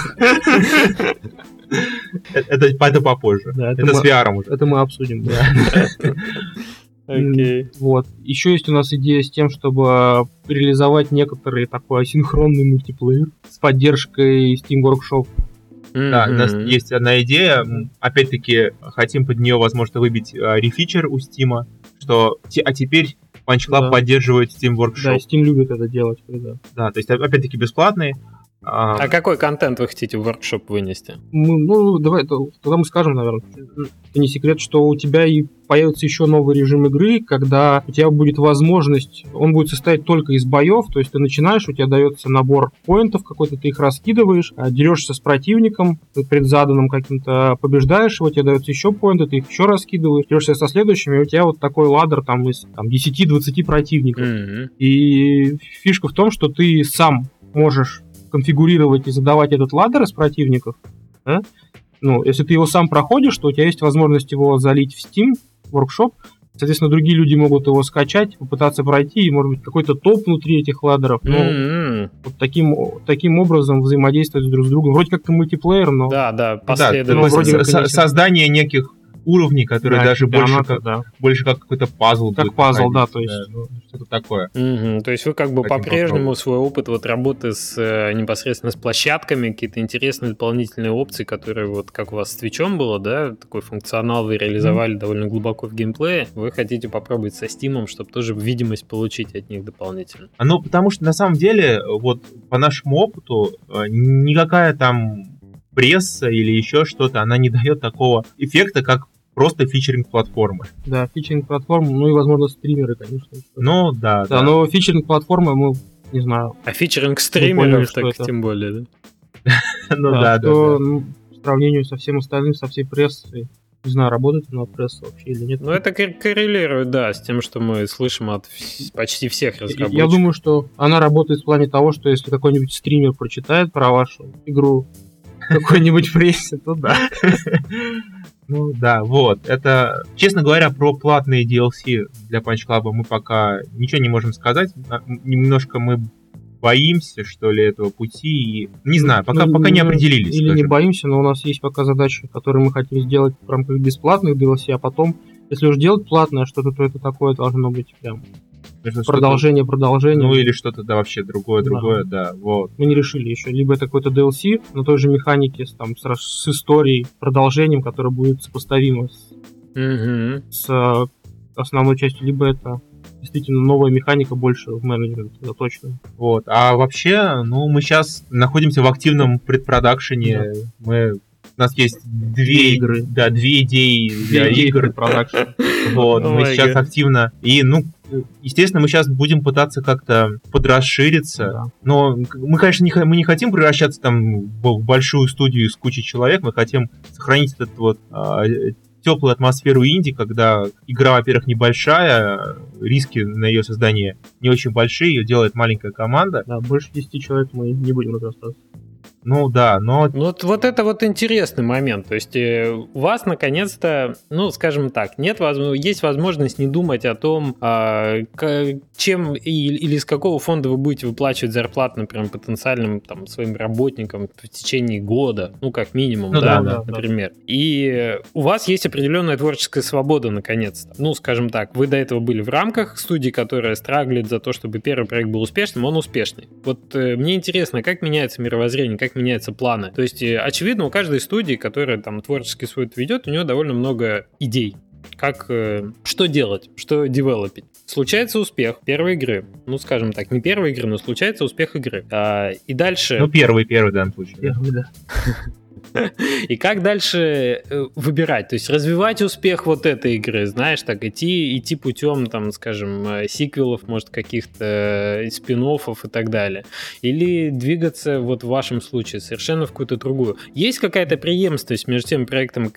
Это, это попозже. Да, это это с VR уже. Это мы обсудим. Вот. Еще есть у нас идея с тем, чтобы реализовать некоторый такой асинхронный мультиплеер с поддержкой Steam Workshop. Да, у нас есть одна идея. Опять-таки, хотим под нее, возможно, выбить э, рефичер у Стима, что а теперь Punch Club Да. поддерживает Steam Да, Workshop. и Steam любит это делать. когда Да, то есть, опять-таки, бесплатный. А, А какой контент вы хотите в воркшоп вынести? Мы, ну, давай, то- тогда мы скажем, наверное, это не секрет, что у тебя и появится еще новый режим игры, когда у тебя будет возможность, он будет состоять только из боев, то есть ты начинаешь, у тебя дается набор поинтов какой-то, ты их раскидываешь, а, дерешься с противником, предзаданным каким-то, побеждаешь его, тебе дается еще поинты, ты их еще раскидываешь, дерешься со следующими, и у тебя вот такой ладер там из там, 10-20 противников. Мгм. И фишка в том, что ты сам можешь конфигурировать и задавать этот ладер из противников. да? Ну, если ты его сам проходишь, то у тебя есть возможность его залить в Steam Workshop. Соответственно, другие люди могут его скачать, попытаться пройти, и, может быть, какой-то топ внутри этих ладеров. Ну, М-м. вот таким, таким образом взаимодействовать друг с другом. Вроде как и мультиплеер, но... Да, да, да, последовательно. есть вроде со- создание неких уровней, которые Да, даже больше как, да. больше как какой-то пазл. Как будет пазл, да, то есть- ну, что-то такое. Мгм. То есть вы как бы Хотим по-прежнему попробовать. свой опыт вот работы с э, непосредственно с площадками, какие-то интересные дополнительные опции, которые вот как у вас с Твичом было, да, такой функционал вы реализовали довольно глубоко в геймплее, вы хотите попробовать со Стимом, чтобы тоже видимость получить от них дополнительно. А, Ну, потому что на самом деле, вот по нашему опыту, э, никакая там пресса или еще что-то, она не дает такого эффекта, как просто фичеринг платформы. Да, фичеринг платформ, ну и, возможно, стримеры, конечно. Ну, да, Да, да. но фичеринг платформы мы, не знаю, А фичеринг что так это. тем более, да? ну, да, да, ну, по сравнению со всем остальным, со всей прессой, не знаю, работает она пресса вообще или нет. Ну, это кор- коррелирует, да, с тем, что мы слышим от почти всех разработчиков. Я думаю, что она работает в плане того, что если какой-нибудь стример прочитает про вашу игру какой-нибудь прессе, то да. Ну да, вот. Это, честно говоря, про платные DLC для Punch Club мы пока ничего не можем сказать. А, Немножко мы боимся, что ли, этого пути. И... Не знаю, пока, Ну, пока не ну, определились. Или не скажем. боимся, но у нас есть пока задачи, которые мы хотим сделать в рамках бесплатных DLC, а потом, если уж делать платное что-то, то это такое должно быть прям Продолжение, продолжение. Ну или что-то, да, вообще другое, Да. другое, да, вот. мы не решили еще. Либо это какой-то DLC на той же механике с, там, с, с историей, продолжением, которое будет сопоставимо с, Мгм. с, э, основной частью, либо это действительно новая механика больше в менеджменте, это точно. Вот. А вообще, ну, мы сейчас находимся в активном предпродакшене. Мы у нас есть две игры. Да, две идеи для Две идеи игр. продакшн. Вот, мы сейчас активно. И, ну, естественно, мы сейчас будем пытаться как-то подрасшириться. Да. Но мы, конечно, не, мы не хотим превращаться там в большую студию с кучей человек. Мы хотим сохранить этот вот теплую атмосферу инди, когда игра, во-первых, небольшая, риски на ее создание не очень большие, ее делает маленькая команда. Да, больше 10 человек мы не будем разрастаться. Ну да, но... Ну вот, вот это вот интересный момент. То есть э, у вас наконец-то, ну скажем так, нет возможности, есть возможность не думать о том, э, к, чем и, или из какого фонда вы будете выплачивать зарплату, например, потенциальным там своим работникам в течение года, ну как минимум, Ну да, да, да, например. И у вас есть определенная творческая свобода наконец-то. Ну скажем так, вы до этого были в рамках студии, которая страглит за то, чтобы первый проект был успешным, он успешный. Вот э, мне интересно, как меняется мировоззрение, как меняются планы. То есть, э, очевидно, у каждой студии, которая там творческий свой ведет, у нее довольно много идей. Как, э, что делать, что девелопить. Случается успех первой игры. Ну, скажем так, не первой игры, но случается успех игры. А, и дальше... Ну, первый, первый в данном случае. Первый, да. И как дальше э, выбирать? То есть развивать успех вот этой игры, знаешь, так идти, идти путем, там, скажем, э, сиквелов, может, каких-то э, спин и так далее. Или двигаться вот в вашем случае совершенно в какую-то другую. Есть какая-то преемственность между тем проектом,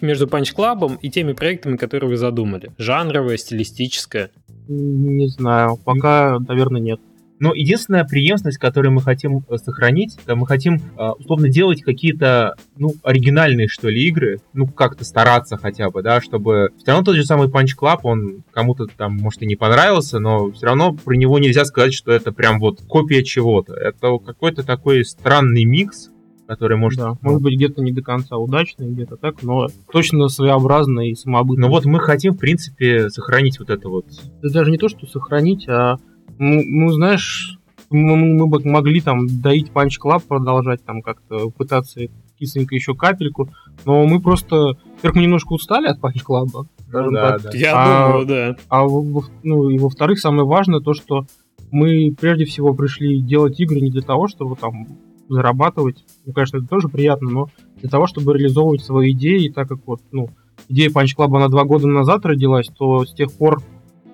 между Punch Club и теми проектами, которые вы задумали? Жанровая, стилистическая? Не знаю, пока, наверное, нет. Но единственная преемственность, которую мы хотим э, сохранить, это мы хотим э, условно делать какие-то, ну, оригинальные, что ли, игры, ну, как-то стараться хотя бы, да, чтобы... Все равно тот же самый Punch Club, он кому-то там, может, и не понравился, но все равно про него нельзя сказать, что это прям вот копия чего-то. Это какой-то такой странный микс, который может... Да, может быть, где-то не до конца удачный, где-то так, но точно своеобразный и самобытный. Но вот мы хотим, в принципе, сохранить вот это вот... Это даже не то, что сохранить, а, ну, ну, знаешь, мы, мы бы могли там доить Punch Club, продолжать там как-то пытаться кисленько еще капельку, но мы просто, во-первых, мы немножко устали от Punch Club, скажем Ну да, так. да. Я А- думаю, да. А во- во- ну, и во-вторых, самое важное то, что мы прежде всего пришли делать игры не для того, чтобы там зарабатывать. Ну, конечно, это тоже приятно, но для того, чтобы реализовывать свои идеи, и так как вот, ну, идея Punch Club, она два года назад родилась, то с тех пор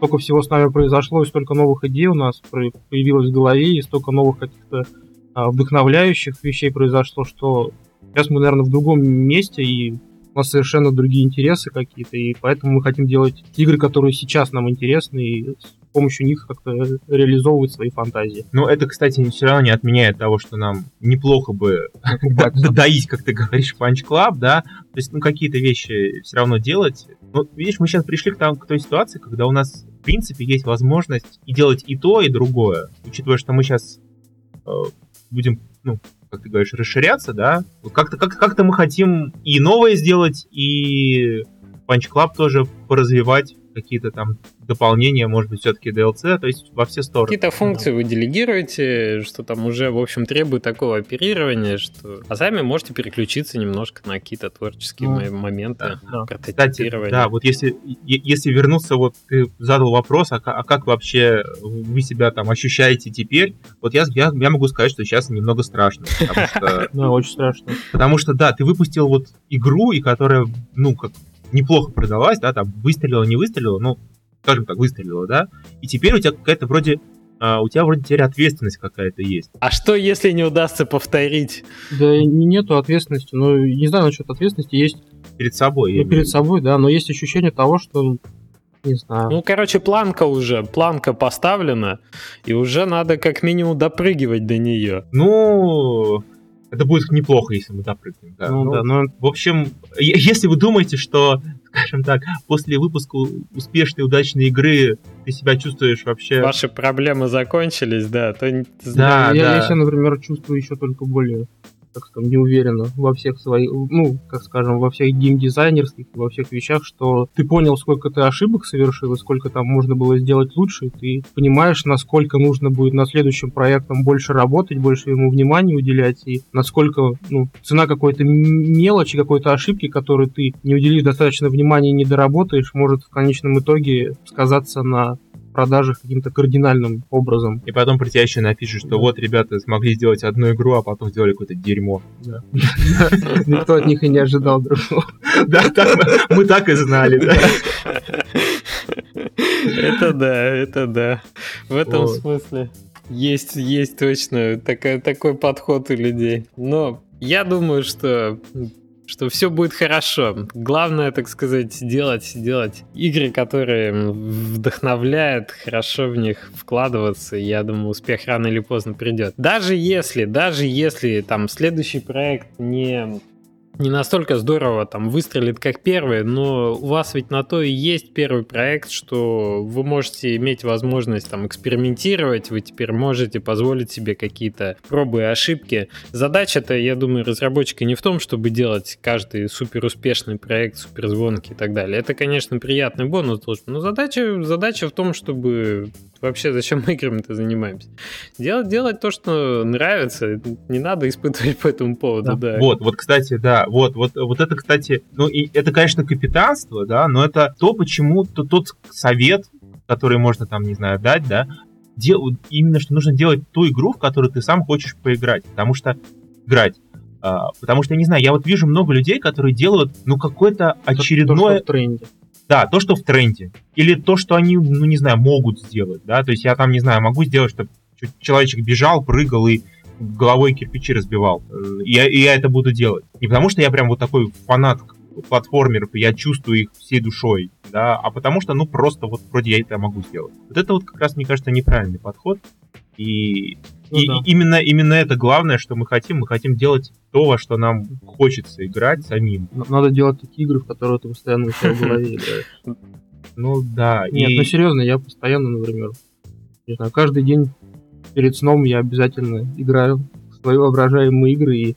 столько всего с нами произошло, и столько новых идей у нас появилось в голове, и столько новых каких-то а, вдохновляющих вещей произошло, что сейчас мы, наверное, в другом месте, и у нас совершенно другие интересы какие-то, и поэтому мы хотим делать игры, которые сейчас нам интересны, и с помощью них как-то реализовывать свои фантазии. Но это, кстати, все равно не отменяет того, что нам неплохо бы доить, как ты говоришь, Club, да, то есть, ну, какие-то вещи все равно делать. Ну, видишь, мы сейчас пришли к, там, к той ситуации, когда у нас, в принципе, есть возможность и делать и то, и другое, учитывая, что мы сейчас будем, ну, как ты говоришь, расширяться, да, как-то как, как-то мы хотим и новое сделать, и Punch Club тоже поразвивать, какие-то там дополнения, может быть, все-таки DLC, то есть во все стороны. Какие-то функции вы делегируете, что там уже, в общем, требует такого оперирования, что... А сами можете переключиться немножко на какие-то творческие Ну, мо- моменты, да. Кстати, прототипирования. да, вот если, если вернуться, вот ты задал вопрос, а, а как вообще вы себя там ощущаете теперь, вот я, я, я могу сказать, что сейчас немного страшно, потому что, Ну, очень страшно. потому что, да, ты выпустил вот игру, и которая, ну, как неплохо продалась, да, там, выстрелила, не выстрелила, ну, скажем так, выстрелила, да, и теперь у тебя какая-то вроде, а, у тебя вроде теперь ответственность какая-то есть. А что, если не удастся повторить? Да и нету ответственности, ну, не знаю насчет ответственности, есть Перед собой. ну, перед собой, да, но есть ощущение того, что, не знаю, Ну, короче, планка уже, планка поставлена, и уже надо как минимум допрыгивать до нее. Ну, это будет неплохо, если мы допрыгнем, да. ну, Ну, да, но В общем, если вы думаете, что, скажем так, после выпуска успешной, удачной игры ты себя чувствуешь вообще... Ваши проблемы закончились, да, то не- Да, я, да. я себя, например, чувствую еще только более, так скажем, неуверенно во всех своих, ну, как скажем, во всех геймдизайнерских, во всех вещах, что ты понял, сколько ты ошибок совершил, и сколько там можно было сделать лучше, и ты понимаешь, насколько нужно будет на следующем проектом больше работать, больше ему внимания уделять, и насколько, ну, цена какой-то мелочи, какой-то ошибки, которую ты не уделив достаточно внимания и не доработаешь, может в конечном итоге сказаться на продажах каким-то кардинальным образом. И потом про тебя еще напишут, что Да. вот ребята смогли сделать одну игру, а потом сделали какое-то дерьмо. Никто от них и не ожидал другого. Да, мы- так и знали, да. Это да, это да. В этом смысле есть, есть точно такая, такой подход у людей. Но я думаю, что что все будет хорошо. Главное, так сказать, делать, делать игры, которые вдохновляют, хорошо в них вкладываться. Я думаю, успех рано или поздно придет. Даже если, даже если там следующий проект не не настолько здорово там выстрелит, как первый, но у вас ведь на то и есть первый проект, что вы можете иметь возможность там экспериментировать, вы теперь можете позволить себе какие-то пробы и ошибки. Задача-то, я думаю, разработчика не в том, чтобы делать каждый супер успешный проект, супер звонкий и так далее. Это, конечно, приятный бонус должен, но задача, задача в том, чтобы вообще зачем мы играми-то занимаемся? Делать, делать то, что нравится, не надо испытывать по этому поводу, да. да. Вот, вот, кстати, да, вот, вот, вот это, кстати, ну, и это, конечно, капитанство, да, но это то, почему то, тот совет, который можно там, не знаю, дать, да, дел, именно что нужно делать ту игру, в которую ты сам хочешь поиграть, потому что играть. А, потому что, я не знаю, я вот вижу много людей, которые делают, ну, какое-то очередное... То, что в тренде. Да, то, что в тренде. Или то, что они, ну, не знаю, могут сделать, да, то есть я там, не знаю, могу сделать, чтобы человечек бежал, прыгал и головой кирпичи разбивал. И я, и я это буду делать. Не потому, что я прям вот такой фанат платформеров, и я чувствую их всей душой, да, а потому что, ну, просто вот вроде я это могу сделать. Вот это вот как раз, мне кажется, неправильный подход. И ну, и, да. именно, именно это главное, что мы хотим. Мы хотим делать то, во что нам хочется играть самим. Надо делать такие игры, в которые ты постоянно у себя в голове играешь. Ну да. Нет, ну серьезно, я постоянно, например, не знаю, каждый день перед сном я обязательно играю в свои воображаемые игры и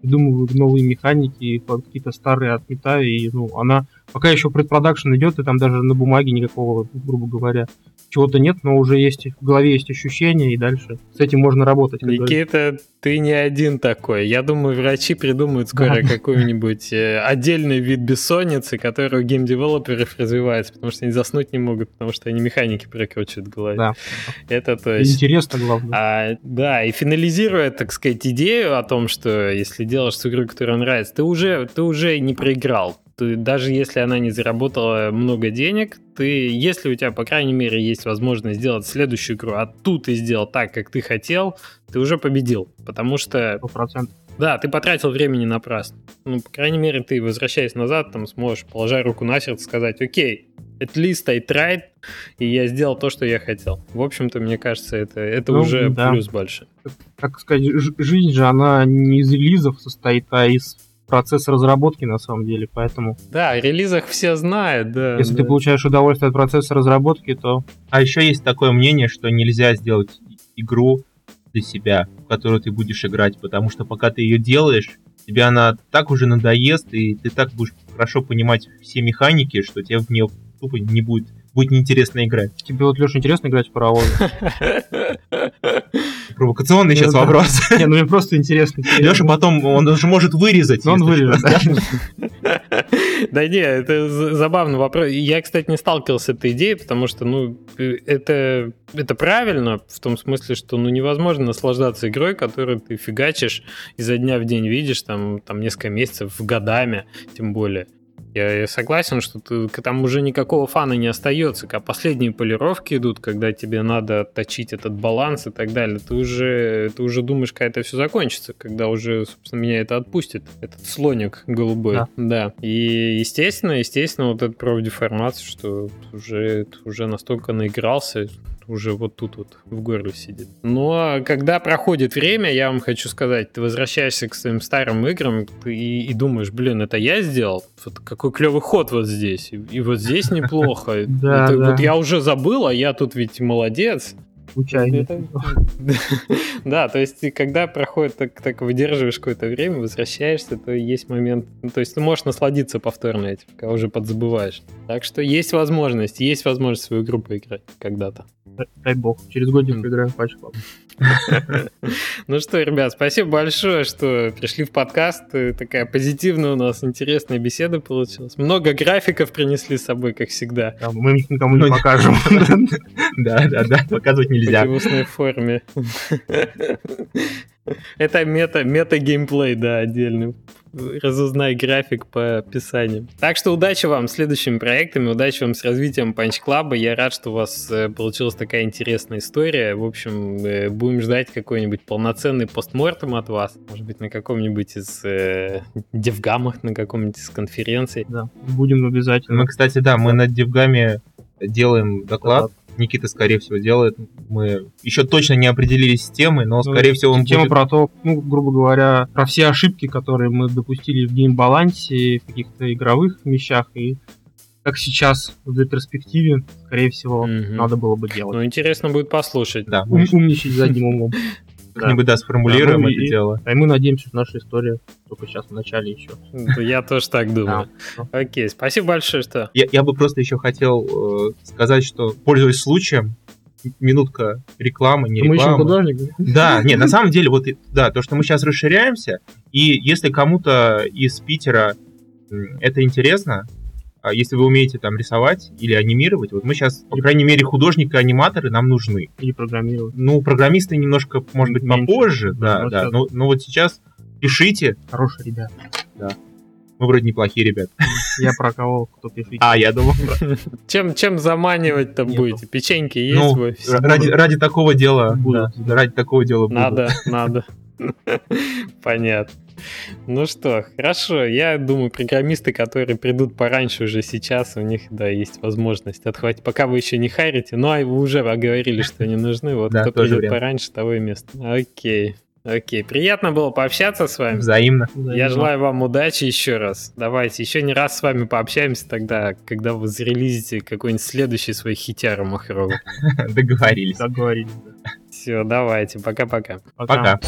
придумываю новые механики, какие-то старые отметаю, и ну, она пока еще предпродакшн идет, и там даже на бумаге никакого, грубо говоря, чего-то нет, но уже есть в голове есть ощущения, и дальше с этим можно работать. Никита, ты не один такой. Я думаю, врачи придумают скоро да. какой-нибудь э, отдельный вид бессонницы, который у геймдевелоперов развивается, потому что они заснуть не могут, потому что они механики прокручивают в голове. Да. Это то есть... Интересно, главное. А, да, и финализируя, так сказать, идею о том, что если делаешь игру, которая нравится, ты уже, ты уже не проиграл ты, даже если она не заработала много денег, ты, если у тебя, по крайней мере, есть возможность сделать следующую игру, а тут ты сделал так, как ты хотел, ты уже победил. Потому что... 100%. Да, ты потратил времени напрасно. Ну, по крайней мере, ты, возвращаясь назад, там сможешь, положа руку на сердце, сказать, окей, at least I tried, и я сделал то, что я хотел. В общем-то, мне кажется, это, это ну, уже да. плюс больше. Как сказать, жизнь же, она не из релизов состоит, а из процесс разработки на самом деле, поэтому... Да, о релизах все знают, да. Если да. ты получаешь удовольствие от процесса разработки, то... А еще есть такое мнение, что нельзя сделать игру для себя, в которую ты будешь играть, потому что пока ты ее делаешь, тебе она так уже надоест, и ты так будешь хорошо понимать все механики, что тебе в нее тупо не будет будет неинтересно играть. Тебе вот, Леша, интересно играть в паровоз? Провокационный сейчас вопрос. Не, ну мне просто интересно. Леша потом, он уже может вырезать. Он вырежет, Да не, это забавный вопрос. Я, кстати, не сталкивался с этой идеей, потому что, ну, это, это правильно, в том смысле, что, ну, невозможно наслаждаться игрой, которую ты фигачишь изо дня в день видишь, там, там несколько месяцев, годами, тем более. Я, согласен, что ты, там уже никакого фана не остается, когда последние полировки идут, когда тебе надо отточить этот баланс и так далее, ты уже, ты уже думаешь, когда это все закончится, когда уже, собственно, меня это отпустит, этот слоник голубой. Да. да. И, естественно, естественно, вот этот профдеформация, что уже, уже настолько наигрался, уже вот тут вот в горле сидит. Но когда проходит время, я вам хочу сказать, ты возвращаешься к своим старым играм и, и думаешь, блин, это я сделал? Вот какой клевый ход вот здесь. И, и вот здесь неплохо. Вот я уже забыл, а я тут ведь молодец. Случайно. Да, то есть когда проходит, так, так выдерживаешь какое-то время, возвращаешься, то есть момент, ну, то есть ты можешь насладиться повторно этим, когда уже подзабываешь. Так что есть возможность, есть возможность свою игру поиграть когда-то. Дай бог, через годик поиграем в Patch Club. Ну что, ребят, спасибо большое, что пришли в подкаст. Такая позитивная у нас интересная беседа получилась. Много графиков принесли с собой, как всегда. мы их никому не покажем. Да, да, да, показывать нельзя. В устной форме. Это мета, мета-геймплей, да, отдельный. Разузнай график по описанию. Так что удачи вам с следующими проектами, удачи вам с развитием Punch Club а. Я рад, что у вас э, получилась такая интересная история. В общем, э, будем ждать какой-нибудь полноценный постмортем от вас. Может быть, на каком-нибудь из э, DevGAMM ах, на каком-нибудь из конференций. Да, будем обязательно. Мы, кстати, да, мы над девгами делаем доклад. Никита, скорее всего, делает. Мы еще точно не определились с темой, но, Ну, скорее всего, он Тема будет... про то, ну, грубо говоря, про все ошибки, которые мы допустили в геймбалансе, в каких-то игровых вещах, и как сейчас в ретроспективе, скорее всего, Мгм. надо было бы делать. Ну, интересно будет послушать. Да, Ум- умничать задним умом. Как-нибудь, да, сформулируем Да, ну это и- дело. А мы надеемся, что наша история только сейчас в начале еще. Да, Я тоже так думаю. Да. Окей, спасибо большое, что... Я, бы просто еще хотел э, сказать, что, пользуясь случаем, минутка рекламы, не Мы еще рекламы. художник. Да, нет, на самом деле, вот, да, то, что мы сейчас расширяемся, и если кому-то из Питера это интересно, если вы умеете там рисовать или анимировать, вот мы сейчас, по крайней мере, художники-аниматоры нам нужны. Или программировать. Ну, программисты немножко, может быть, Меньше. попозже, Да, да, но да, но, но вот сейчас пишите, Хорошие ребята. мы вроде неплохие ребята. Я про кого, кто пишет. А, я думал, Чем, чем заманивать там будете? Печеньки есть ну, в офисе? ради, ради такого дела, Будут. да, ради такого дела. Надо, надо. Понятно. Ну что, хорошо. Я думаю, программисты, которые придут пораньше уже сейчас, у них, да, есть возможность отхватить. Пока вы еще не харите, ну, а вы уже оговорили, что они нужны. Вот Да, кто придет пораньше, того и место. Окей. Окей, приятно было пообщаться с вами. Взаимно. Я желаю вам удачи еще раз. Давайте еще не раз с вами пообщаемся тогда, когда вы зарелизите какой-нибудь следующий свой хитяр махровый. Договорились. Договорились. да. Все, давайте, пока-пока. Пока. Пока.